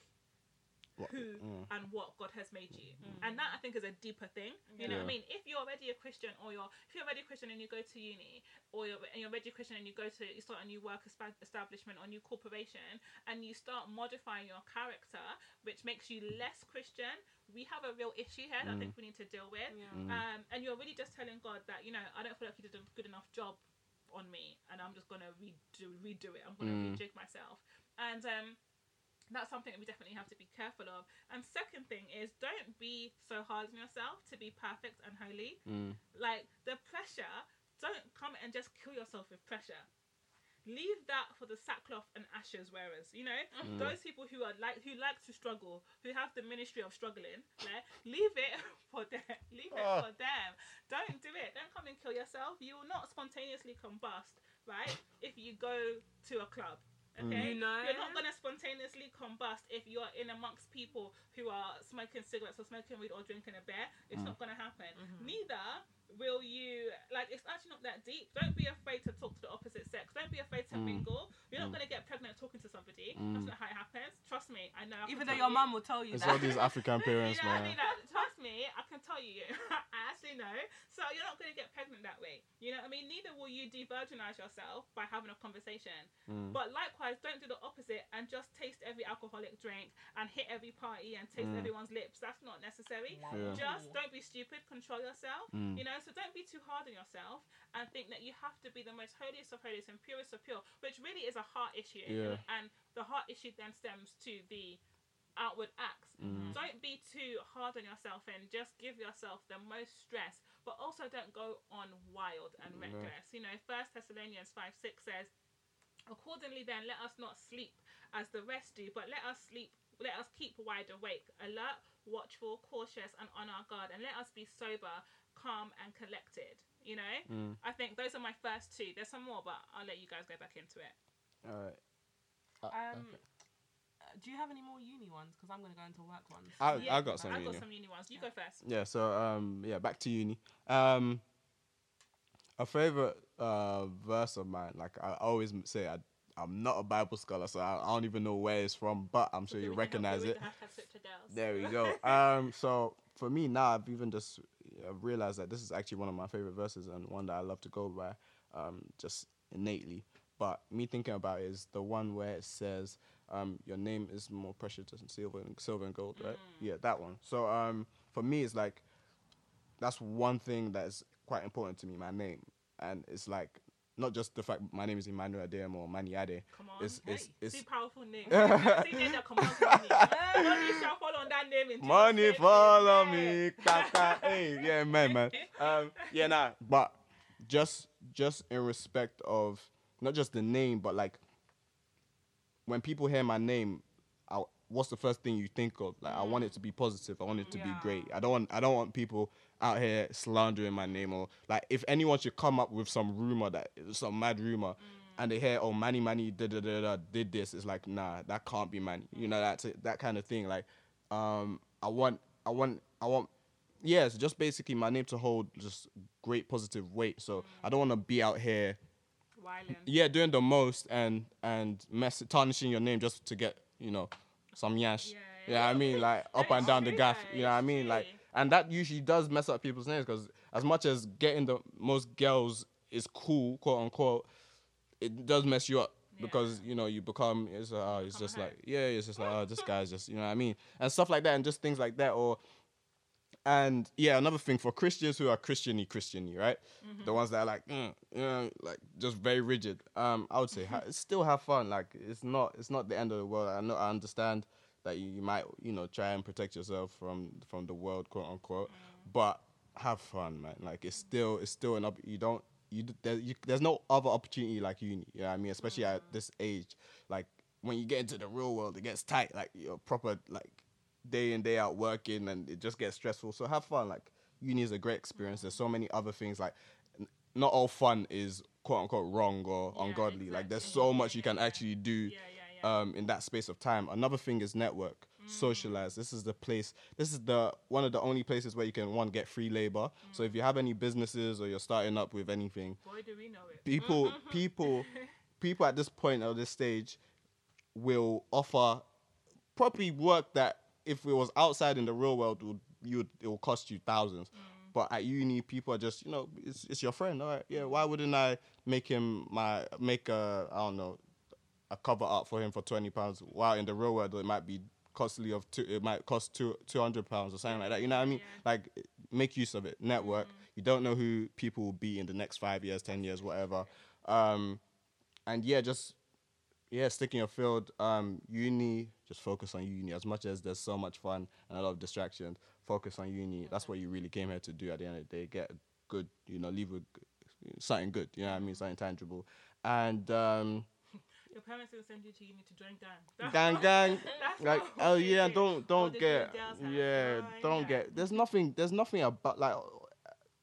who mm. and what God has made you. Mm. And that I think is a deeper thing. You know what I mean? If you're already a Christian or you're if you're already a Christian and you go to uni or you're and you're already a Christian and you go to you start a new work espa- establishment or new corporation and you start modifying your character which makes you less Christian, we have a real issue here that I think mm. we need to deal with. Yeah. Um, and you're really just telling God that, you know, I don't feel like you did a good enough job on me and I'm just gonna redo redo it. I'm gonna rejig myself. And um that's something that we definitely have to be careful of. And second thing is don't be so hard on yourself to be perfect and holy. Like the pressure, don't come and just kill yourself with pressure. Leave that for the sackcloth and ashes wearers. You know, those people who are like who like to struggle, who have the ministry of struggling. Like, leave it for them. Leave it Ah. for them. Don't do it. Don't come and kill yourself. You will not spontaneously combust, right? If you go to a club. Mm. Okay, You know? you're not gonna spontaneously combust if you're in amongst people who are smoking cigarettes or smoking weed or drinking a beer. It's mm. not gonna happen. Mm-hmm. Neither will you like. It's actually not that deep. Don't be afraid to talk to the opposite sex. Don't be afraid to mingle. You're not gonna get pregnant talking to somebody. That's not how it happens. Trust me. I know. I Even though your you. mum will tell you It's that. all these African You parents, know what I man. mean? Like, trust me, I can tell you. I actually know. So you're not going to get pregnant that way. You know what I mean? Neither will you de-virginize yourself by having a conversation. Mm. But likewise, don't do the opposite and just taste every alcoholic drink and hit every party and taste Mm. everyone's lips. That's not necessary. Yeah. Just don't be stupid. Control yourself. Mm. You know, so don't be too hard on yourself and think that you have to be the most holiest of holiest and purest of pure, which really is a heart issue. Yeah. And the heart issue then stems to the outward acts. Mm. Don't be too hard on yourself and just give yourself the most stress, but also don't go on wild and Yeah. reckless. You know, First Thessalonians five six says, "Accordingly, then let us not sleep as the rest do, but let us sleep." Let us keep wide awake, alert, watchful, cautious, and on our guard, and let us be sober, calm, and collected. You know, Mm. I think those are my first two. There's some more, but I'll let you guys go back into it. All right. Um, uh, do you have any more uni ones? Because I'm going to go into work ones. I, Yeah, I got some. I you got know. some uni ones. You go first. Yeah, so um yeah, back to uni. Um a favorite uh verse of mine, like I always say I I'm not a Bible scholar, so I, I don't even know where it's from, but I'm sure So you we can help recognize it. the hashtag Scripture girls. There we go. Um so for me now I've even just uh, realized that this is actually one of my favorite verses and one that I love to go by um just innately. But me thinking about it is the one where it says, um, "Your name is more precious than silver and silver and gold." Right? Yeah, that one. So um, for me, it's like that's one thing that is quite important to me. My name, and it's like not just the fact my name is Emmanuel Adem or Manny Ade. Come on. It's it's Hey, it's See powerful name. See name that commands money. Shall fall on that name in money follow me, kaka, hey, yeah, man, man. Um, yeah, nah, but just just in respect of not just the name, but like when people hear my name, I, what's the first thing you think of? Like, I want it to be positive. I want it to Yeah. be great. I don't want I don't want people out here slandering my name or like if anyone should come up with some rumor that some mad rumor. And they hear, oh, Manny, Manny, da da da da, did this. It's like, nah, that can't be Manny. You know, that's it, that kind of thing. Like, um, I want, I want, I want, yeah, just basically my name to hold just great positive weight. So I don't want to be out here Wyland. yeah, doing the most and and mess tarnishing your name just to get you know some yash. Yeah, Yeah, yeah. I mean like up and down the gaff. You know what I mean? Like. And that usually does mess up people's names because as much as getting the most girls is cool, quote unquote, it does mess you up. Yeah. Because you know you become it's uh, it's just like yeah it's just like oh this guy's just you know what I mean and stuff like that and just things like that or and yeah, another thing for Christians who are Christiany Christiany, right? Mm-hmm. The ones that are like, mm, you know, like just very rigid. Um, I would say ha- still have fun. Like it's not it's not the end of the world. I know I understand that you, you might you know try and protect yourself from from the world, quote unquote, Mm. but have fun, man. Like it's still it's still an up. You don't you, there, you there's no other opportunity like uni. You know what I mean? Especially Mm. at this age, like when you get into the real world, it gets tight. Like you're proper like day in day out working and it just gets stressful so have fun like uni is a great experience there's so many other things like n- not all fun is quote unquote wrong or Yeah, ungodly like there's so much you can actually do Yeah, yeah, yeah. um in that space of time another thing is network Mm. socialize this is the place this is the one of the only places where you can one get free labor so if you have any businesses or you're starting up with anything Boy, do we know it. people people people at this point of this stage will offer probably work that if it was outside in the real world, would, you it will cost you thousands. But at uni, people are just you know, it's it's your friend, all right? Yeah, why wouldn't I make him my make a I don't know a cover art for him for twenty pounds? While in the real world, it might be costly of two, it might cost two two hundred pounds or something like that. You know what I mean? Yeah. Like make use of it. Network. You don't know who people will be in the next five years, ten years, whatever. Um, and yeah, just yeah, stick in your field. Um, uni, just focus on uni. As much as there's so much fun and a lot of distractions, focus on uni. That's what you really came here to do. At the end of the day, get a good, you know, leave with something good. You know what I mean? Something tangible. And um, Your parents will send you to uni to join gang. gang, gang, That's like not oh yeah, do. don't don't get good girls have. yeah, Oh, don't yeah. get. There's nothing. There's nothing about like.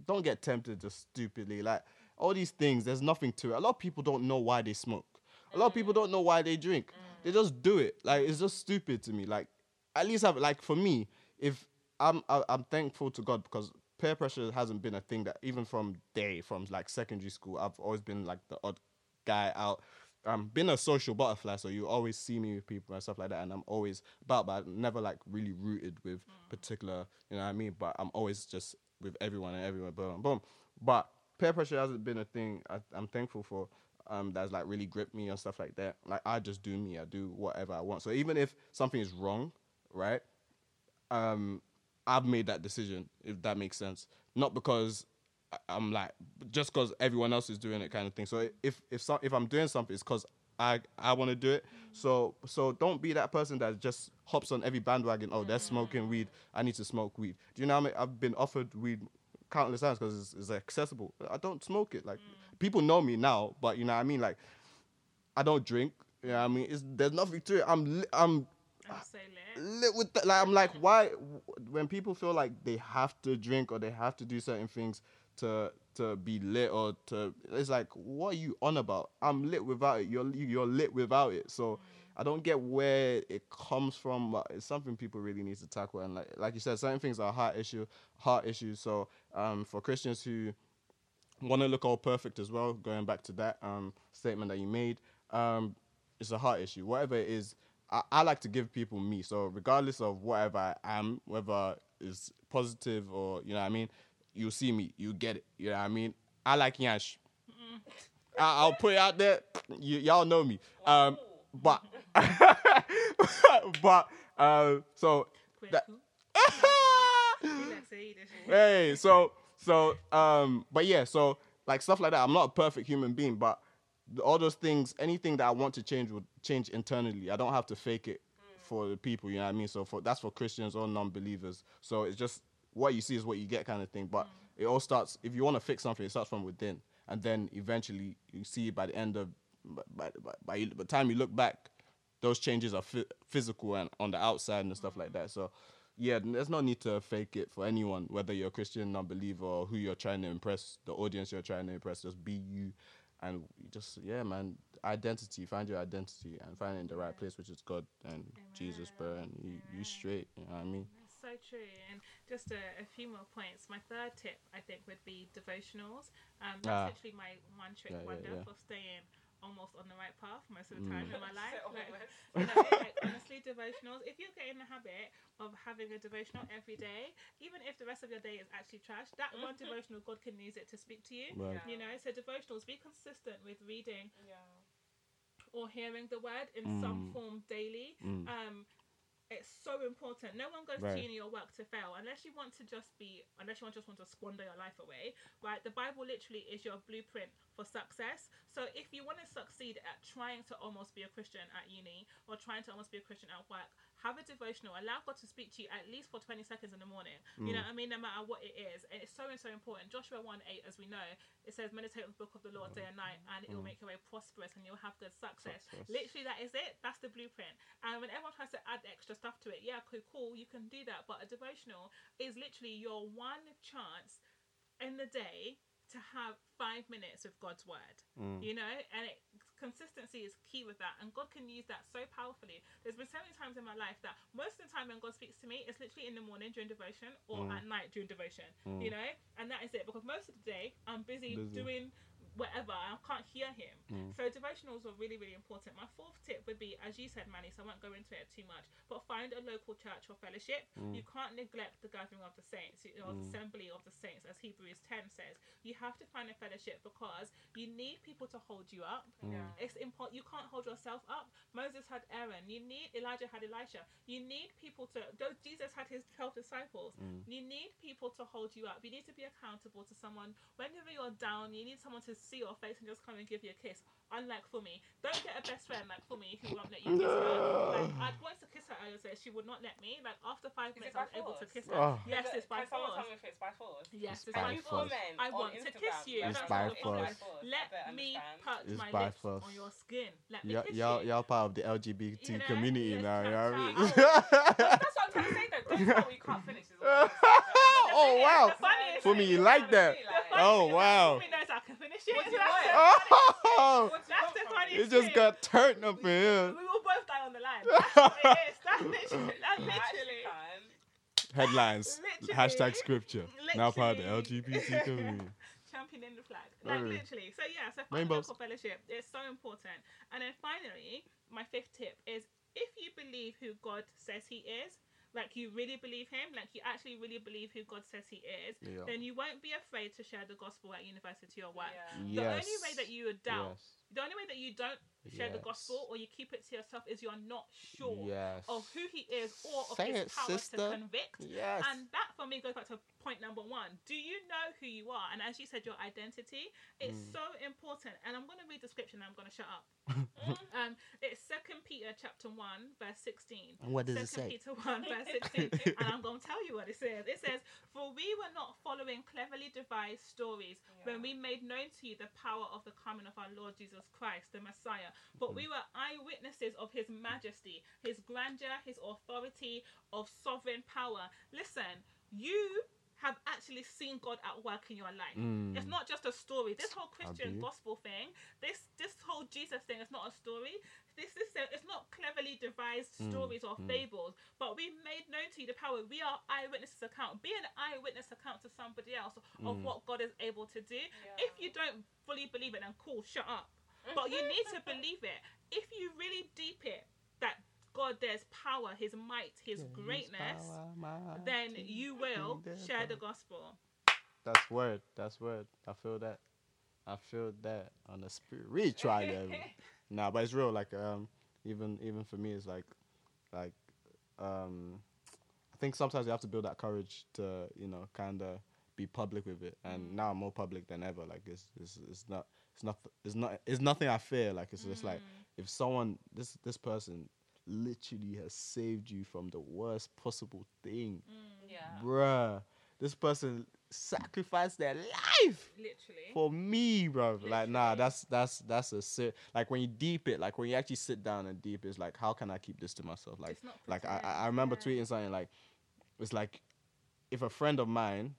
Don't get tempted just stupidly like all these things. There's nothing to it. A lot of people don't know why they smoke. A lot of people don't know why they drink. Mm. They just do it. Like it's just stupid to me. Like at least have like for me, if I'm I, I'm thankful to God because peer pressure hasn't been a thing that even from day from like secondary school I've always been like the odd guy out. Um, been a social butterfly, so you always see me with people and stuff like that, and I'm always about, but I'm never like really rooted with particular, you know what I mean. But I'm always just with everyone and everyone, boom, boom. But peer pressure hasn't been a thing. I, I'm thankful for. Um, that's like really gripped me and stuff like that. Like I just do me. I do whatever I want. So even if something is wrong, right? um, I've made that decision, if that makes sense. Not because I'm like just because everyone else is doing it, kind of thing. So if if so, if I'm doing something, it's because I I want to do it. So so don't be that person that just hops on every bandwagon. Oh, they're mm-hmm. smoking weed. I need to smoke weed. Do you know? What I mean? I've been offered weed countless times because it's, it's accessible. I don't smoke it. Like mm. people know me now, but you know what I mean. Like I don't drink. You know what I mean? It's, there's nothing to it. I'm li- I'm I'm so lit. lit with that. Like I'm like, why? When people feel like they have to drink or they have to do certain things to to be lit or to, it's like, what are you on about? I'm lit without it. You're you're lit without it. So I don't get where it comes from. But it's something people really need to tackle. And like like you said, certain things are heart issue, heart issues. So um, for Christians who want to look all perfect as well. Going back to that um, statement that you made, um, it's a heart issue. Whatever it is, I, I like to give people me. So regardless of whatever I am, whether it's positive or you know what I mean, you see me, you get it. You know what I mean. I like Yash. I, I'll put it out there. You, y'all know me. Um, but but uh, so that. cool. You like say this. hey, so so um, but yeah, so like stuff like that. I'm not a perfect human being, but all those things, anything that I want to change would change internally. I don't have to fake it for the people. You know what I mean? So for that's for Christians or non-believers. So it's just what you see is what you get, kind of thing. But mm. it all starts if you want to fix something, it starts from within, and then eventually you see by the end of by by, by, the time you look back, those changes are phy- physical and on the outside and stuff like that. So, yeah, there's no need to fake it for anyone, whether you're a Christian, non-believer, or who you're trying to impress, the audience you're trying to impress. Just be you, and just yeah, man, identity. Find your identity and find it in the right place, which is God and Jesus, bro. And you, you straight. You know what I mean? That's so true. And just a, a few more points. My third tip, I think, would be devotionals. Um, that's Ah. literally my one trick Yeah, yeah, wonder yeah. for staying almost on the right path most of the time Mm. in my life. So Like, almost. you know, like, honestly, devotionals. If you get in the habit of having a devotional every day, even if the rest of your day is actually trash, that one devotional, God can use it to speak to you. Right. You know, so devotionals, be consistent with reading Yeah. or hearing the word in Mm. some form daily. Mm. Um, it's so important. No one goes Right. to uni or work to fail unless you want to just be, unless you want just want to squander your life away. Right? The Bible literally is your blueprint for success. So if you want to succeed at trying to almost be a Christian at uni or trying to almost be a Christian at work, have a devotional. Allow God to speak to you at least for 20 seconds in the morning. You know what I mean? No matter what it is. And it's so and so important. Joshua 1 8, as we know, it says, meditate on the book of the Lord day and night, and it will make your way prosperous and you'll have good success. Success. Literally, that is it. That's the blueprint. And when everyone tries to add extra stuff to it, yeah, cool, cool, you can do that. But a devotional is literally your one chance in the day to have five minutes with God's word. Mm. You know, and it, consistency is key with that, and God can use that so powerfully. There's been so many times in my life that most of the time when God speaks to me, it's literally in the morning during devotion or Mm. at night during devotion. Mm. You know, and that is it because most of the day I'm busy, Busy. doing whatever. I can't hear him. Mm. So devotionals are really, really important. My fourth tip would be, as you said, Manny, so I won't go into it too much, but find a local church or fellowship. Mm. You can't neglect the gathering of the saints or the assembly of the saints, as Hebrews 10 says. You have to find a fellowship because you need people to hold you up. Yeah. It's important. You can't hold yourself up. Moses had Aaron. You need Elijah had Elisha. You need people to. Though Jesus had his twelve disciples. You need people to hold you up. You need to be accountable to someone. Whenever you're down, you need someone to see your face and just come and give you a kiss. Unlike for me, don't get a best friend like for me who won't let you kiss her. Like, I'd wanted to kiss her earlier, today, she would not let me. Like after five Is minutes, I was able to kiss her. Oh. Yes, it's by force. tell me if it's by force? Yes, It's it's by by force. I want to kiss you. It's by force. Let me understand. touch It's my by lips force. on your skin. Let me Y'all, kiss y'all, you. y'all part of the LGBT You know, community let's now. You know what I mean? That's what I'm trying to say though. Don't tell me can't finish. Is all oh wow! For me, you like that? Oh wow! Oh, What do you That's the from me? funniest it just got turned up in here. We will both die on the line. That's what it is. That's literally. That's literally. Headlines. Literally. Hashtag scripture. Now part of the Literally. LGBT community. championing the flag. Like literally. So yeah, so find Rainbows. local fellowship. It's so important. And then finally, my fifth tip is if you believe who God says he is, like you really believe him, like you actually really believe who God says he is, Yeah. then you won't be afraid to share the gospel at university or work. Yeah. The only way that you would doubt, Yes. The only way that you don't share the gospel or you keep it to yourself is you're not sure Yes. of who he is or of Say his it, power sister. to convict. Yes. And that for me goes back to point number one. Do you know who you are? And as you said, your identity is Mm. so important. And I'm going to read the scripture and I'm going to shut up. um, it's Second Peter chapter one verse sixteen. And what does it Second say? Peter one verse sixteen. and I'm going to tell you what it says. It says, "For we were not following cleverly devised stories when we made known to you the power of the coming of our Lord Jesus Christ, the Messiah, but we were eyewitnesses of His majesty, His grandeur, His authority, of sovereign power." Listen, you have actually seen God at work in your life. Mm. It's not just a story. This whole Christian gospel thing, this this whole Jesus thing is not a story. This is it's not cleverly devised Mm, stories or fables, but we made known to you the power. We are eyewitnesses account. Be an eyewitness account to somebody else Mm. of what God is able to do. If you don't fully believe it, then cool, shut up. But you need to believe it. If you really deep it, that God, there's power, His might, His greatness, then you will share the gospel. That's word. That's word. I feel that. I feel that on the spiritual level. nah, but it's real. Like um, even even for me, it's like, like, um, I think sometimes you have to build that courage to you know kind of be public with it. And now I'm more public than ever. Like it's it's it's not it's not it's not it's nothing I fear. Like it's just like if someone this this person literally has saved you from the worst possible thing Yeah. bruh, this person sacrificed their life Literally. for me, bro. Like, nah, that's that's that's a sit. Like when you deep it, like when you actually sit down and deep, it's like, how can I keep this to myself? Like, like I, I remember yeah. tweeting something like, it's like, if a friend of mine,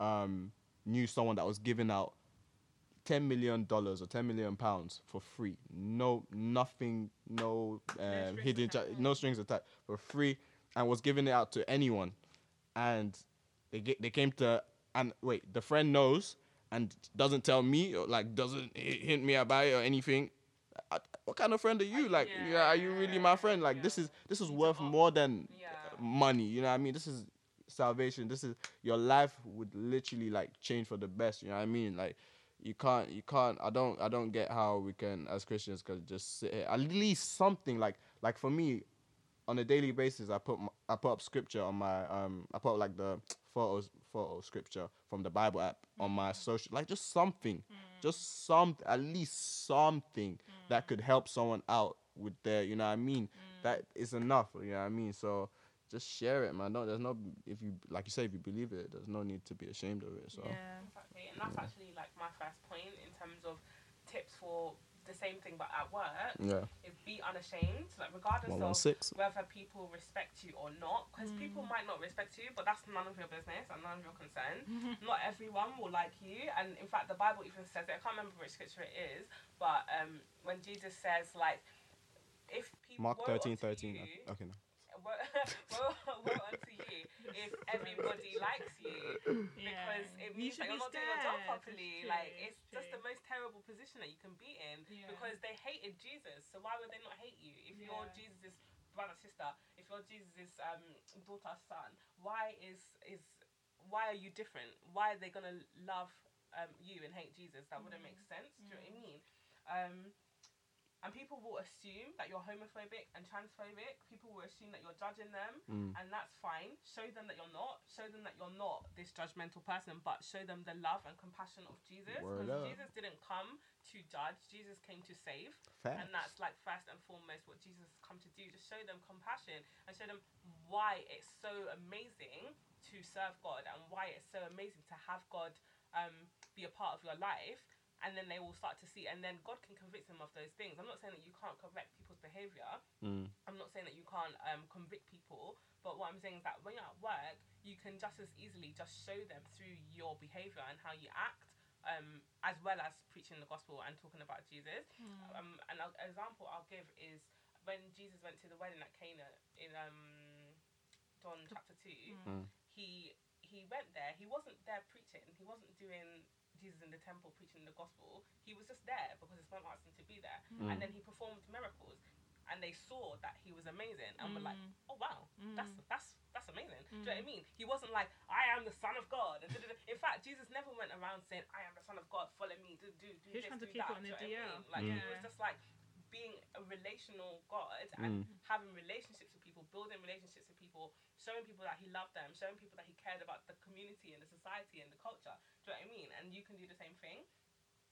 um, knew someone that was giving out ten million dollars or ten million pounds for free, no, nothing, no, um, strings hidden, cha- no strings attached, for free, and was giving it out to anyone, and they get they came to and wait the friend knows and doesn't tell me or like doesn't hint me about it or anything. I- what kind of friend are you? Like yeah, are you really my friend? Like this is this is worth more than Yeah. money you know what i mean? This is salvation. This is your life would literally like change for the best you know what i mean? Like you can't you can't i don't i don't get how we can as christians can just sit here. At least something like like for me on a daily basis, I put I put up scripture on my um I put up like the photos photo scripture from the Bible app on my mm. social like just something, mm. just some at least something that mm. could help someone out with their you know what I mean. That is enough, you know what I mean. So just share it, man. No, there's no if you like you say if you believe it, there's no need to be ashamed of it. So Yeah. Exactly, and that's actually like my first point in terms of tips for the same thing but at work. yeah, Is be unashamed, like regardless one one of whether people respect you or not, because people might not respect you, but that's none of your business and none of your concern. not everyone will like you, and in fact, the Bible even says it. I can't remember which scripture it is, but um, when Jesus says like, if people Mark woe thirteen unto thirteen. you- Okay, no. Woe, woe unto you if everybody likes you Yeah. because it You means should that you're not doing your job properly. True, like it's just the most terrible position that you can be in Yeah. because they hated Jesus. So why would they not hate you if you're Yeah. Jesus' brother, sister, if you're Jesus' um, daughter, son? Why is is why are you different? Why are they gonna love um, you and hate Jesus? That wouldn't make sense. Do you know what I mean? Um, and people will assume that you're homophobic and transphobic. People will assume that you're judging them, Mm. and that's fine. Show them that you're not. Show them that you're not this judgmental person, but show them the love and compassion of Jesus. Because. Jesus didn't come to judge. Jesus came to save, Facts. and that's like first and foremost what Jesus has come to do. Just show them compassion and show them why it's so amazing to serve God and why it's so amazing to have God um, be a part of your life and then they will start to see and then god can convict them of those things i'm not saying that you can't correct people's behavior Mm. i'm not saying that you can't um, convict people but what i'm saying is that when you're at work you can just as easily just show them through your behavior and how you act um, as well as preaching the gospel and talking about jesus um, an al- example i'll give is when jesus went to the wedding at cana in um, john chapter 2 Mm. he he went there. He wasn't there preaching. He wasn't doing Jesus in the temple preaching the gospel. He was just there because his mom asked him to be there. Mm. And then he performed miracles, and they saw that he was amazing, and were like, Mm. "Oh wow, that's Mm. that's that's amazing." Do you know what I mean? He wasn't like, "I am the Son of God." and. In fact, Jesus never went around saying, "I am the Son of God. Follow me. Do do do He was this, trying to do keep that." it on Do you the know I mean? Like he was just like being a relational God and Mm. having relationships with people, building relationships with people, showing people that he loved them, showing people that he cared about the community and the society and the culture. Do you know what I mean? And you can do the same thing.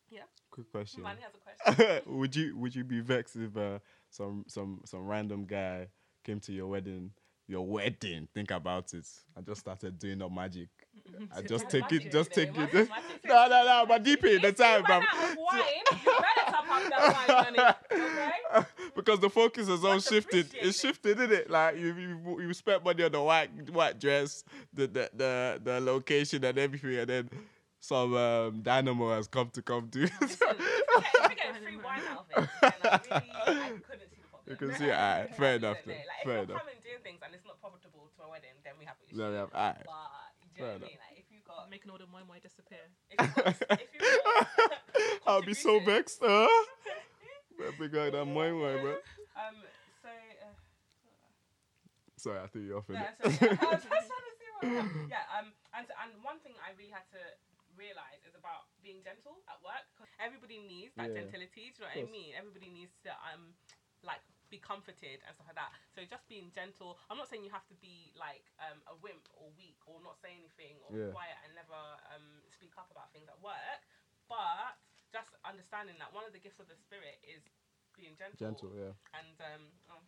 Yeah. Quick question. Manny has a question. would you would you be vexed if uh, some some some random guy came to your wedding? Your wedding. Think about it. I just started doing up magic. I just take it. Just today, take it. No, no, no. But deep in the time, wine, better top up that wine? Because the focus has all shifted. It's it. shifted, isn't it? Like you, you, you spent money on the white, white dress, the, the, the, the location and everything, and then some um, dynamo has come to come to. Listen, if we get- if free wine out of it, then I really I couldn't see the problem. You can see it, alright, fair enough Like, then, if fair you're enough. coming doing things and it's not profitable to my wedding, then we have issues. No, we have- alright. But do you Fair know what I mean? Like, if you got, Making all the moi moi disappear. if you got, if you got I'll be so contribution- vexed. Huh? Big guy, that my way, bro. Um. So. Uh, Sorry, I threw you off. yeah, innit? so, yeah, I was just trying to see what. Yeah. Um. And and one thing I really had to realize is about being gentle at work. 'cause everybody needs that Yeah. gentility. Do you know what I mean? Everybody needs to um, like be comforted and stuff like that. So just being gentle. I'm not saying you have to be like um a wimp or weak or not say anything or Yeah. quiet and never um speak up about things at work. But just understanding that one of the gifts of the spirit is being gentle, Gentle, yeah. and um, um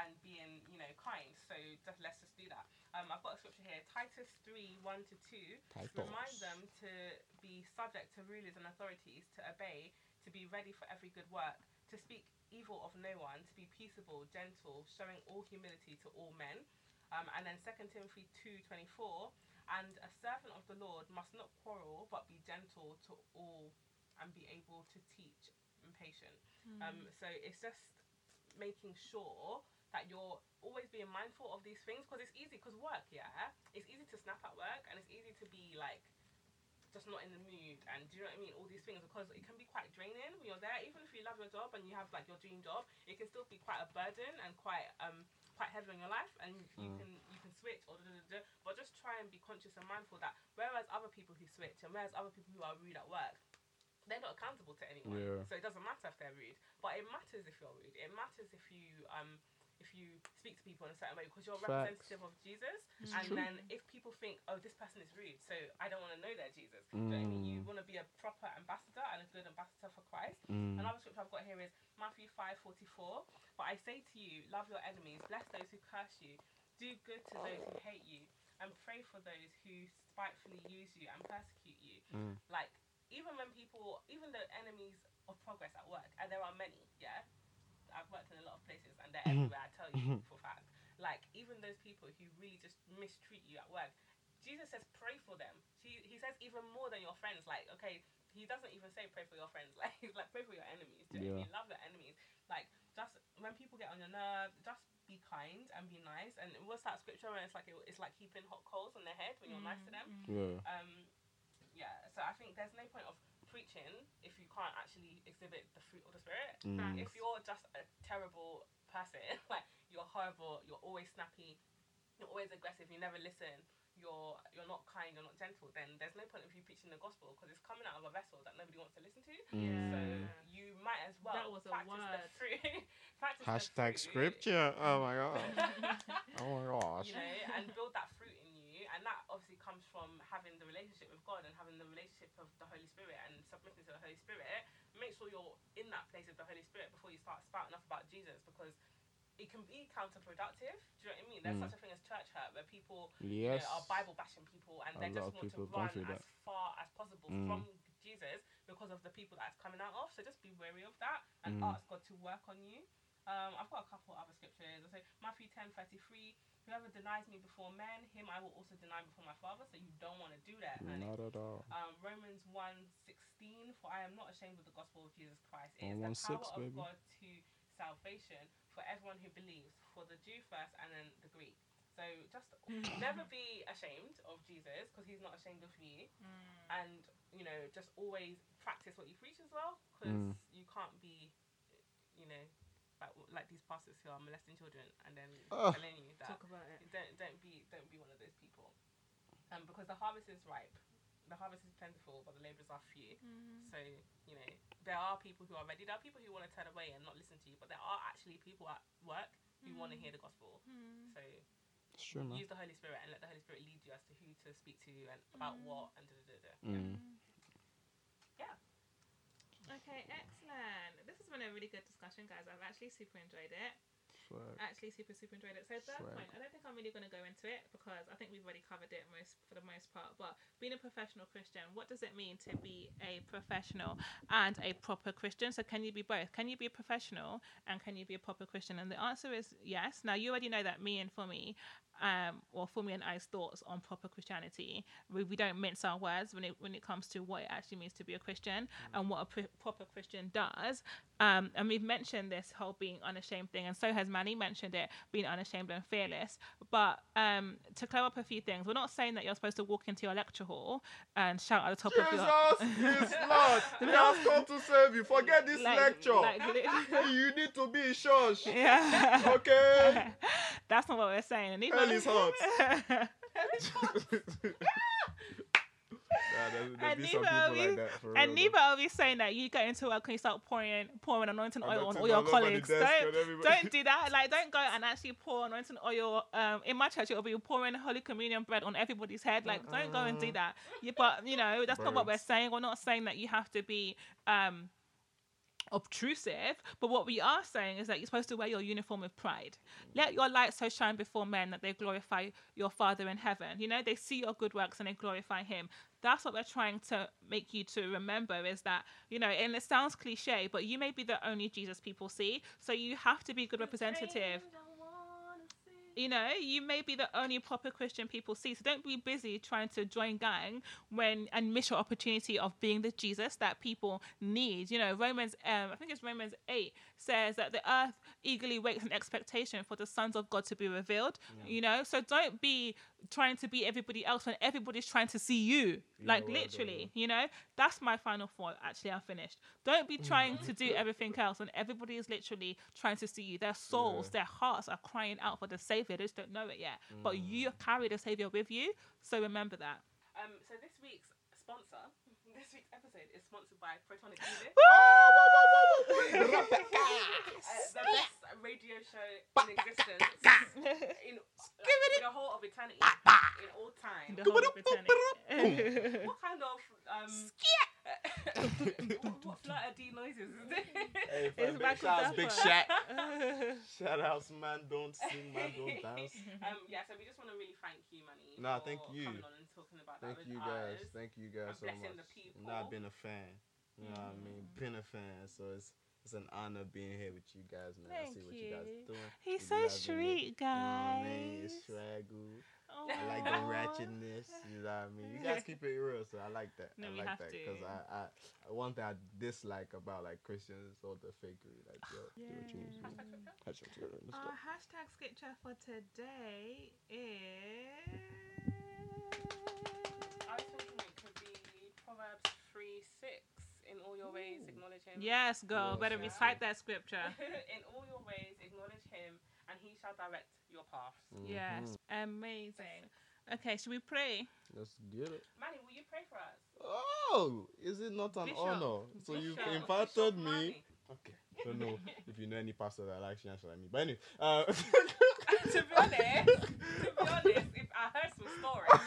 and being you know kind. So just let's just do that. Um, I've got a scripture here, Titus three one to two. Titus. Remind them to be subject to rulers and authorities, to obey, to be ready for every good work, to speak evil of no one, to be peaceable, gentle, showing all humility to all men. Um, and then Second Timothy two twenty four. And a servant of the Lord must not quarrel, but be gentle to all, and be able to teach and patient. Um, so it's just making sure that you're always being mindful of these things because it's easy because work yeah it's easy to snap at work and it's easy to be like just not in the mood and do you know what I mean all these things because it can be quite draining when you're there even if you love your job and you have like your dream job it can still be quite a burden and quite um quite heavy on your life and you Mm. can you can switch or da, da, da, da. but just try and be conscious and mindful that whereas other people who switch and whereas other people who are rude at work they're not accountable to anyone. Yeah. So it doesn't matter if they're rude. But it matters if you're rude. It matters if you um if you speak to people in a certain way because you're a Facts. representative of Jesus. It's and true. then if people think, oh, this person is rude, so I don't want to know their Jesus. Do you know what I mean? You Mm. want to be a proper ambassador and a good ambassador for Christ. Mm. Another scripture I've got here is Matthew five forty four. But I say to you, love your enemies, bless those who curse you, do good to those who hate you, and pray for those who spitefully use you and persecute you. Mm. Like even when people, even the enemies of progress at work, and there are many, yeah. I've worked in a lot of places, and they're everywhere. I tell you for a fact. Like even those people who really just mistreat you at work, Jesus says pray for them. He, he says even more than your friends. Like okay, he doesn't even say pray for your friends. Like he's like pray for your enemies. Do you know I Yeah. mean? Love your enemies. Like just when people get on your nerves, just be kind and be nice. And what's that scripture where it's like it's like heaping hot coals on their head when you're nice to them. Yeah. Um, yeah. So I think there's no point of preaching if you can't actually exhibit the fruit of the spirit. Mm. If you're just a terrible person, like you're horrible, you're always snappy, you're always aggressive, you never listen, you're you're not kind, you're not gentle, then there's no point of you preaching the gospel because it's coming out of a vessel that nobody wants to listen to. Mm. So you might as well That was a practice word. the fruit. practice the Hashtag fruit, scripture. Oh my god. oh my gosh. You know, and build that fruit in you, and that obviously comes from having the relationship with God and having the relationship of the Holy Spirit and submitting to the Holy Spirit. Make sure you're in that place of the Holy Spirit before you start spouting off about Jesus, because it can be counterproductive. Do you know what I mean? There's Mm. such a thing as church hurt, where people you know, are Bible bashing people, and they just want to people have gone run as far as possible Mm. from Jesus because of the people that's coming out of. So just be wary of that and Mm. ask God to work on you. Um, I've got a couple other scriptures. I say Matthew ten thirty three. Whoever denies me before men, him I will also deny before my Father. So you don't want to do that, honey. Not at all. Um, Romans 1 For I am not ashamed of the gospel of Jesus Christ. It Oh, is the 1:6, power of baby. God to salvation for everyone who believes, for the Jew first and then the Greek. So just never be ashamed of Jesus because he's not ashamed of you. And, you know, just always practice what you preach as well because Mm. you can't be, you know, like, like these pastors who are molesting children and then Ugh. telling you that Talk about it. don't don't be don't be one of those people. Um, because the harvest is ripe, the harvest is plentiful, but the laborers are few. So you know there are people who are ready. There are people who want to turn away and not listen to you, but there are actually people at work who want to hear the gospel. So It's true, use the Holy Spirit and let the Holy Spirit lead you as to who to speak to and about what and da da da. da. Mm. Yeah. Okay, excellent. Been a really good discussion, guys. I've actually super enjoyed it. Swag. Actually, super super enjoyed it. So third Swag. point, I don't think I'm really going to go into it because I think we've already covered it most for the most part. But being a professional Christian, what does it mean to be a professional and a proper Christian? So can you be both? Can you be a professional and can you be a proper Christian? And the answer is yes. Now you already know that me and for me, um, or for me and I's thoughts on proper Christianity. We, we don't mince our words when it when it comes to what it actually means to be a Christian and what a pr- proper Christian does. Um, and we've mentioned this whole being unashamed thing, and so has Manny mentioned it, being unashamed and fearless. But um, to clear up a few things, we're not saying that you're supposed to walk into your lecture hall and shout at the top of your Jesus is Lord. He has come to save you. Forget this like, lecture. like, you need to be in church. yeah, Okay. that's not what we're saying. And even- Hell is hot. Nah, there'll, there'll And be some neither people of you- like that for real. And though. neither are we saying that you get into work and you start pouring pouring anointing oil on all your all over the colleagues. Don't, don't do that. Like don't go and actually pour anointing oil. Um, in my church, it'll be pouring Holy Communion bread on everybody's head. Like don't go and do that. Yeah, but you know that's not what we're saying. We're not saying that you have to be. Um, obtrusive but what we are saying is that you're supposed to wear your uniform with pride let your light so shine before men that they glorify your father in heaven you know they see your good works and they glorify him that's what we're trying to make you to remember is that you know and it sounds cliche but you may be the only jesus people see so you have to be a good representative you know, you may be the only proper Christian people see. So don't be busy trying to join gang when and miss your opportunity of being the Jesus that people need. You know, Romans, um, I think it's Romans eight says that the earth eagerly waits in expectation for the sons of God to be revealed. You know, so don't be trying to be everybody else when everybody's trying to see you. like right, literally, you know, that's my final thought. Actually, I'm finished. Don't be trying to do everything else when everybody is literally trying to see you. Their souls, Yeah. their hearts are crying out for the Savior. They just don't know it yet. But Mm. you carry the Savior with you. So remember that. Um, so this week's sponsor, this week's episode is sponsored by Protonic Music. Uh, the best radio show in existence in, in the whole of eternity, in all time. The whole of eternity. What kind of um? what, what flutter D noises is this? Hey, It's fam, Michael shout out Big Dapper. Shaq. Shout outs, man. Don't sing, man. Don't dance. um, yeah, so we just want to really thank you, Manny. Nah, for thank you. Coming on and talking about that Thank with you guys. us. Thank you guys and so blessing much. the people. You know, I've been a fan. You know what I mean? Been a fan. So it's it's an honor being here with you guys, man. I see Thank what you, guys you. are doing. He's so so guys been here. sweet, You know what I mean? It's swaggle. Oh. I like the ratchetness. You know what I mean? You guys keep it real, so I like that. No, I like that because I, I one thing I dislike about like Christians is all the fakery. Like, yo, do what you need to do. Hashtag scripture. Our hashtag scripture for today is. I was thinking it could be Proverbs 3 6. In all your ways, acknowledge him. Yes, girl. Yes, Better yes, recite that scripture. In all your ways, acknowledge him, and he shall direct your paths. Mm. Yes. Amazing. Okay, should we pray? Let's get it. Manny, will you pray for us? Oh, is it not an Bishop. honor? So you've Bishop. invited Bishop me. Manny. Okay. Don't know if you know any pastor that likes Shanshal like me. But anyway, uh, to be honest, to be honest, if I heard some stories,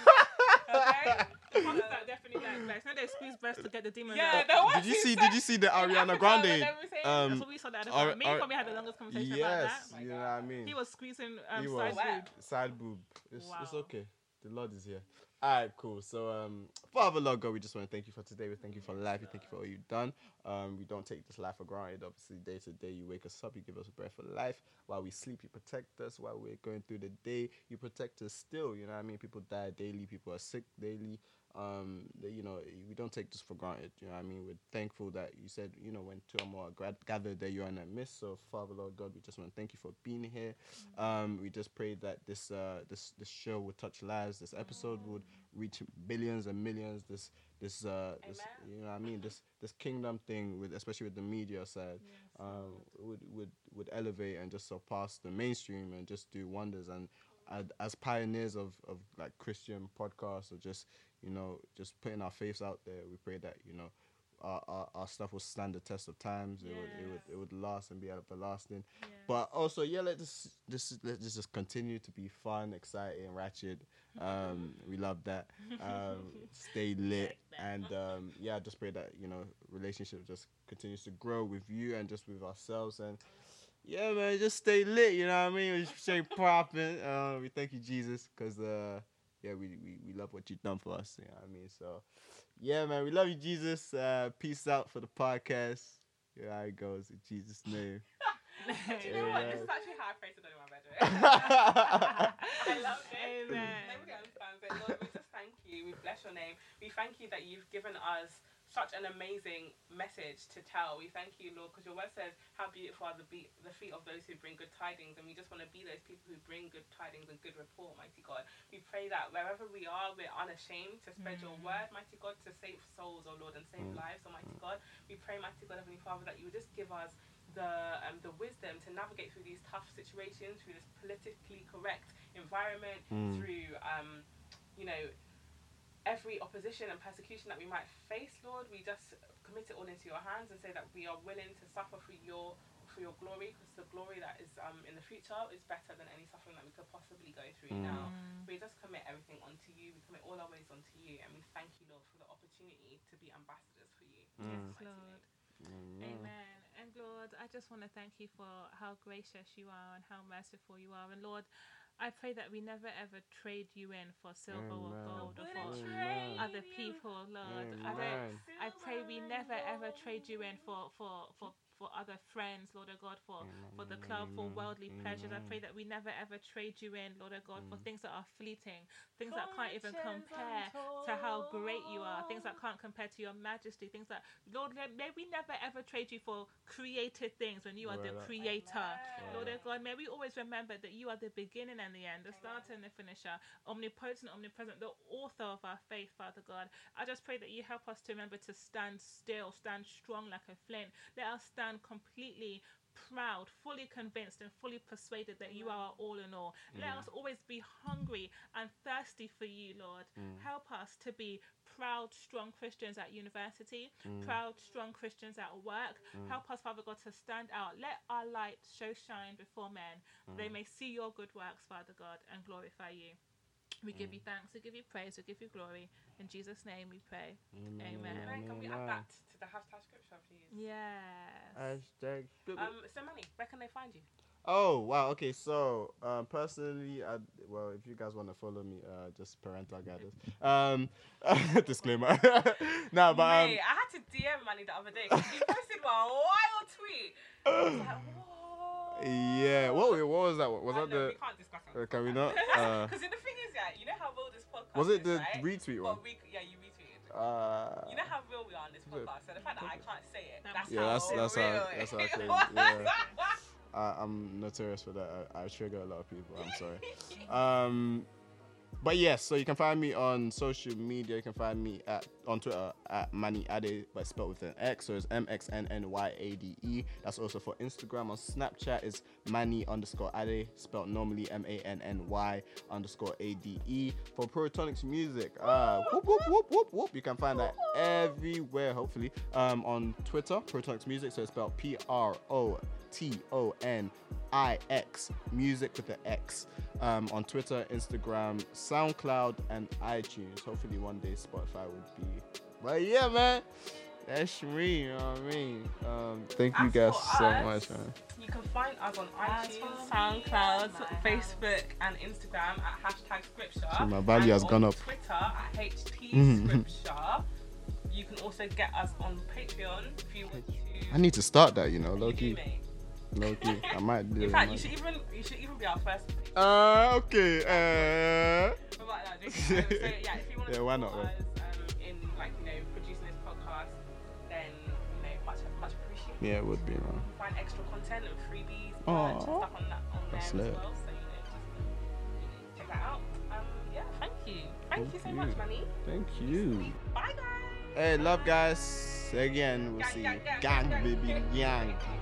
okay? Pastors that definitely like blacks. No, they squeeze breasts to get the demons Yeah, out. there was did you see? Did you see the Ariana Grande? Um, That's what we saw that. Ar- Me and Ar- probably had the longest conversation yes, about you know what I mean. He was squeezing um, He side was. boob. Side boob. It's, it's okay. The Lord is here. All right, cool. So, um, Father, Lord God, we just want to thank you for today. We thank you for life. We thank you for all you've done. Um, we don't take this life for granted. Obviously, day to day, you wake us up, you give us a breath of life. While we sleep, you protect us. While we're going through the day, you protect us still. You know what I mean? People die daily. People are sick daily. Um, you know, we don't take this for granted. You know I mean? We're thankful that you said, you know, when two or more are gathered, that you're in the midst. So, Father, Lord God, we just want to thank you for being here. Um, we just pray that this uh, this this show would touch lives. This episode would reach billions and millions. This this uh, this you know I mean this this kingdom thing with especially with the media side um, would would would elevate and just surpass the mainstream and just do wonders and. ad- As pioneers of, of like Christian podcasts or just you know just putting our faiths out there, we pray that you know our, our, our stuff will stand the test of times. It would it would it would last and be everlasting. But also, yeah, let this this let this just continue to be fun, exciting, ratchet. Um, we love that. Um, stay lit, and um, yeah, I just pray that you know relationship just continues to grow with you and just with ourselves and. Yeah, man, just stay lit. You know what I mean? We stay popping. Uh, we thank you, Jesus, because uh, yeah, we, we we love what you've done for us. You know what I mean? So, yeah, man, we love you, Jesus. Uh, peace out for the podcast. Yeah, how it goes in Jesus' name. Do you know what? This is actually how I pray to God in my bedroom. I love it. Amen. Nobody understands it. Lord, we just thank you. We bless your name. We thank you that you've given us such an amazing message to tell. We thank you, Lord, because your word says how beautiful are the, be- the feet of those who bring good tidings, and we just want to be those people who bring good tidings and good report, mighty God. We pray that wherever we are, we're unashamed to spread your word, mighty God, to save souls, oh Lord, and save lives, almighty God. We pray, mighty God, Heavenly Father, that you would just give us the um, the wisdom to navigate through these tough situations, through this politically correct environment, through um, you know every opposition and persecution that we might face, Lord. We just commit it all into your hands and say that we are willing to suffer for your for your glory, because the glory that is um, in the future is better than any suffering that we could possibly go through now. We just commit everything onto you. We commit all our ways onto you, and we thank you, Lord, for the opportunity to be ambassadors for you. In Yes, Lord. name. Amen. And Lord, I just want to thank you for how gracious you are and how merciful you are. And Lord, I pray that we never ever trade you in for silver or gold or for trade other people, Lord. I don't I pray we never ever trade you in for for for for other friends, Lord oh God, for for the club, for worldly pleasures. I pray that we never ever trade you in, Lord oh God, for things that are fleeting, things that can't even compare to how great you are, things that can't compare to your majesty, things that Lord, may may we never ever trade you for created things when you are the Word up. creator. Lord oh God, may we always remember that you are the beginning and the end, the starter and the finisher, omnipotent, omnipresent, the author of our faith, Father God. I just pray that you help us to remember to stand still, stand strong like a flint. Let us stand completely proud, fully convinced, and fully persuaded that you are all in all. Mm. Let us always be hungry and thirsty for you, Lord. Mm. Help us to be proud, strong Christians at university, mm. proud, strong Christians at work. Help us, Father God, to stand out. Let our light show shine before men. They may see your good works, Father God, and glorify you. We give you thanks, we give you praise, we give you glory. In Jesus' name we pray. Amen. Amen. Can we add that to the hashtag scripture, please? Yes. Hashtag. Um, so Manny, where can they find you? Oh wow, okay. So um, personally, I, well, if you guys want to follow me, uh, just parental guidance. Um, disclaimer. no, but um, Mate, I had to DM Manny the other day because he posted one wild tweet. I was like, whoa. Yeah. What, what was that? Was that know, the? we can't discuss Uh, can we not? Uh, Because the thing is, yeah, you know how real this podcast was it the right? retweet one? Well, we, yeah, you retweeted. Uh, You know how real we are on this podcast, so the fact that I can't say it, that's Yeah, how that's- that's how- that's it how is. crazy- yeah. I, I'm notorious for that. I, I trigger a lot of people. I'm sorry. Um, but yes, so you can find me on social media. You can find me at on Twitter at Manny Ade, but spelled with an X. So it's M X N N Y A D E. That's also for Instagram. On Snapchat is Manny underscore Ade, spelled normally M A N N Y underscore A D E. For Protonix Music, uh, whoop whoop whoop whoop whoop. You can find that everywhere. Hopefully, um, on Twitter, Protonix Music. So it's spelled P R O T O N I X music with the X um, on Twitter, Instagram, SoundCloud, and iTunes. Hopefully, one day Spotify would be. But yeah, man, that's me. You know what I mean? Um, thank you As guys so us, much, man. You can find us on As iTunes, SoundCloud, Facebook, and Instagram at hashtag scripture. So my value and has on gone up. Twitter at HT Mhm. scripture. You can also get us on Patreon if you want to. I need to start that, you know, low You do, key. mate. Low key. I might do In fact, you should even you should even be our first. Uh, okay. Uh, like that, just- so, yeah, if you want to Yeah, why not, us um, in like you know producing this podcast, then you know much much appreciated. yeah, it would be, man. You can find extra content and freebies, merch and stuff on that on That's there lit. well. So you know, just check that out. Um, yeah, thank you, thank, you so Thank much, you. Manny. Thank you. Bye guys. Hey, love guys. Again, we'll Gang, see you. gang, gang, Gang, baby, gang.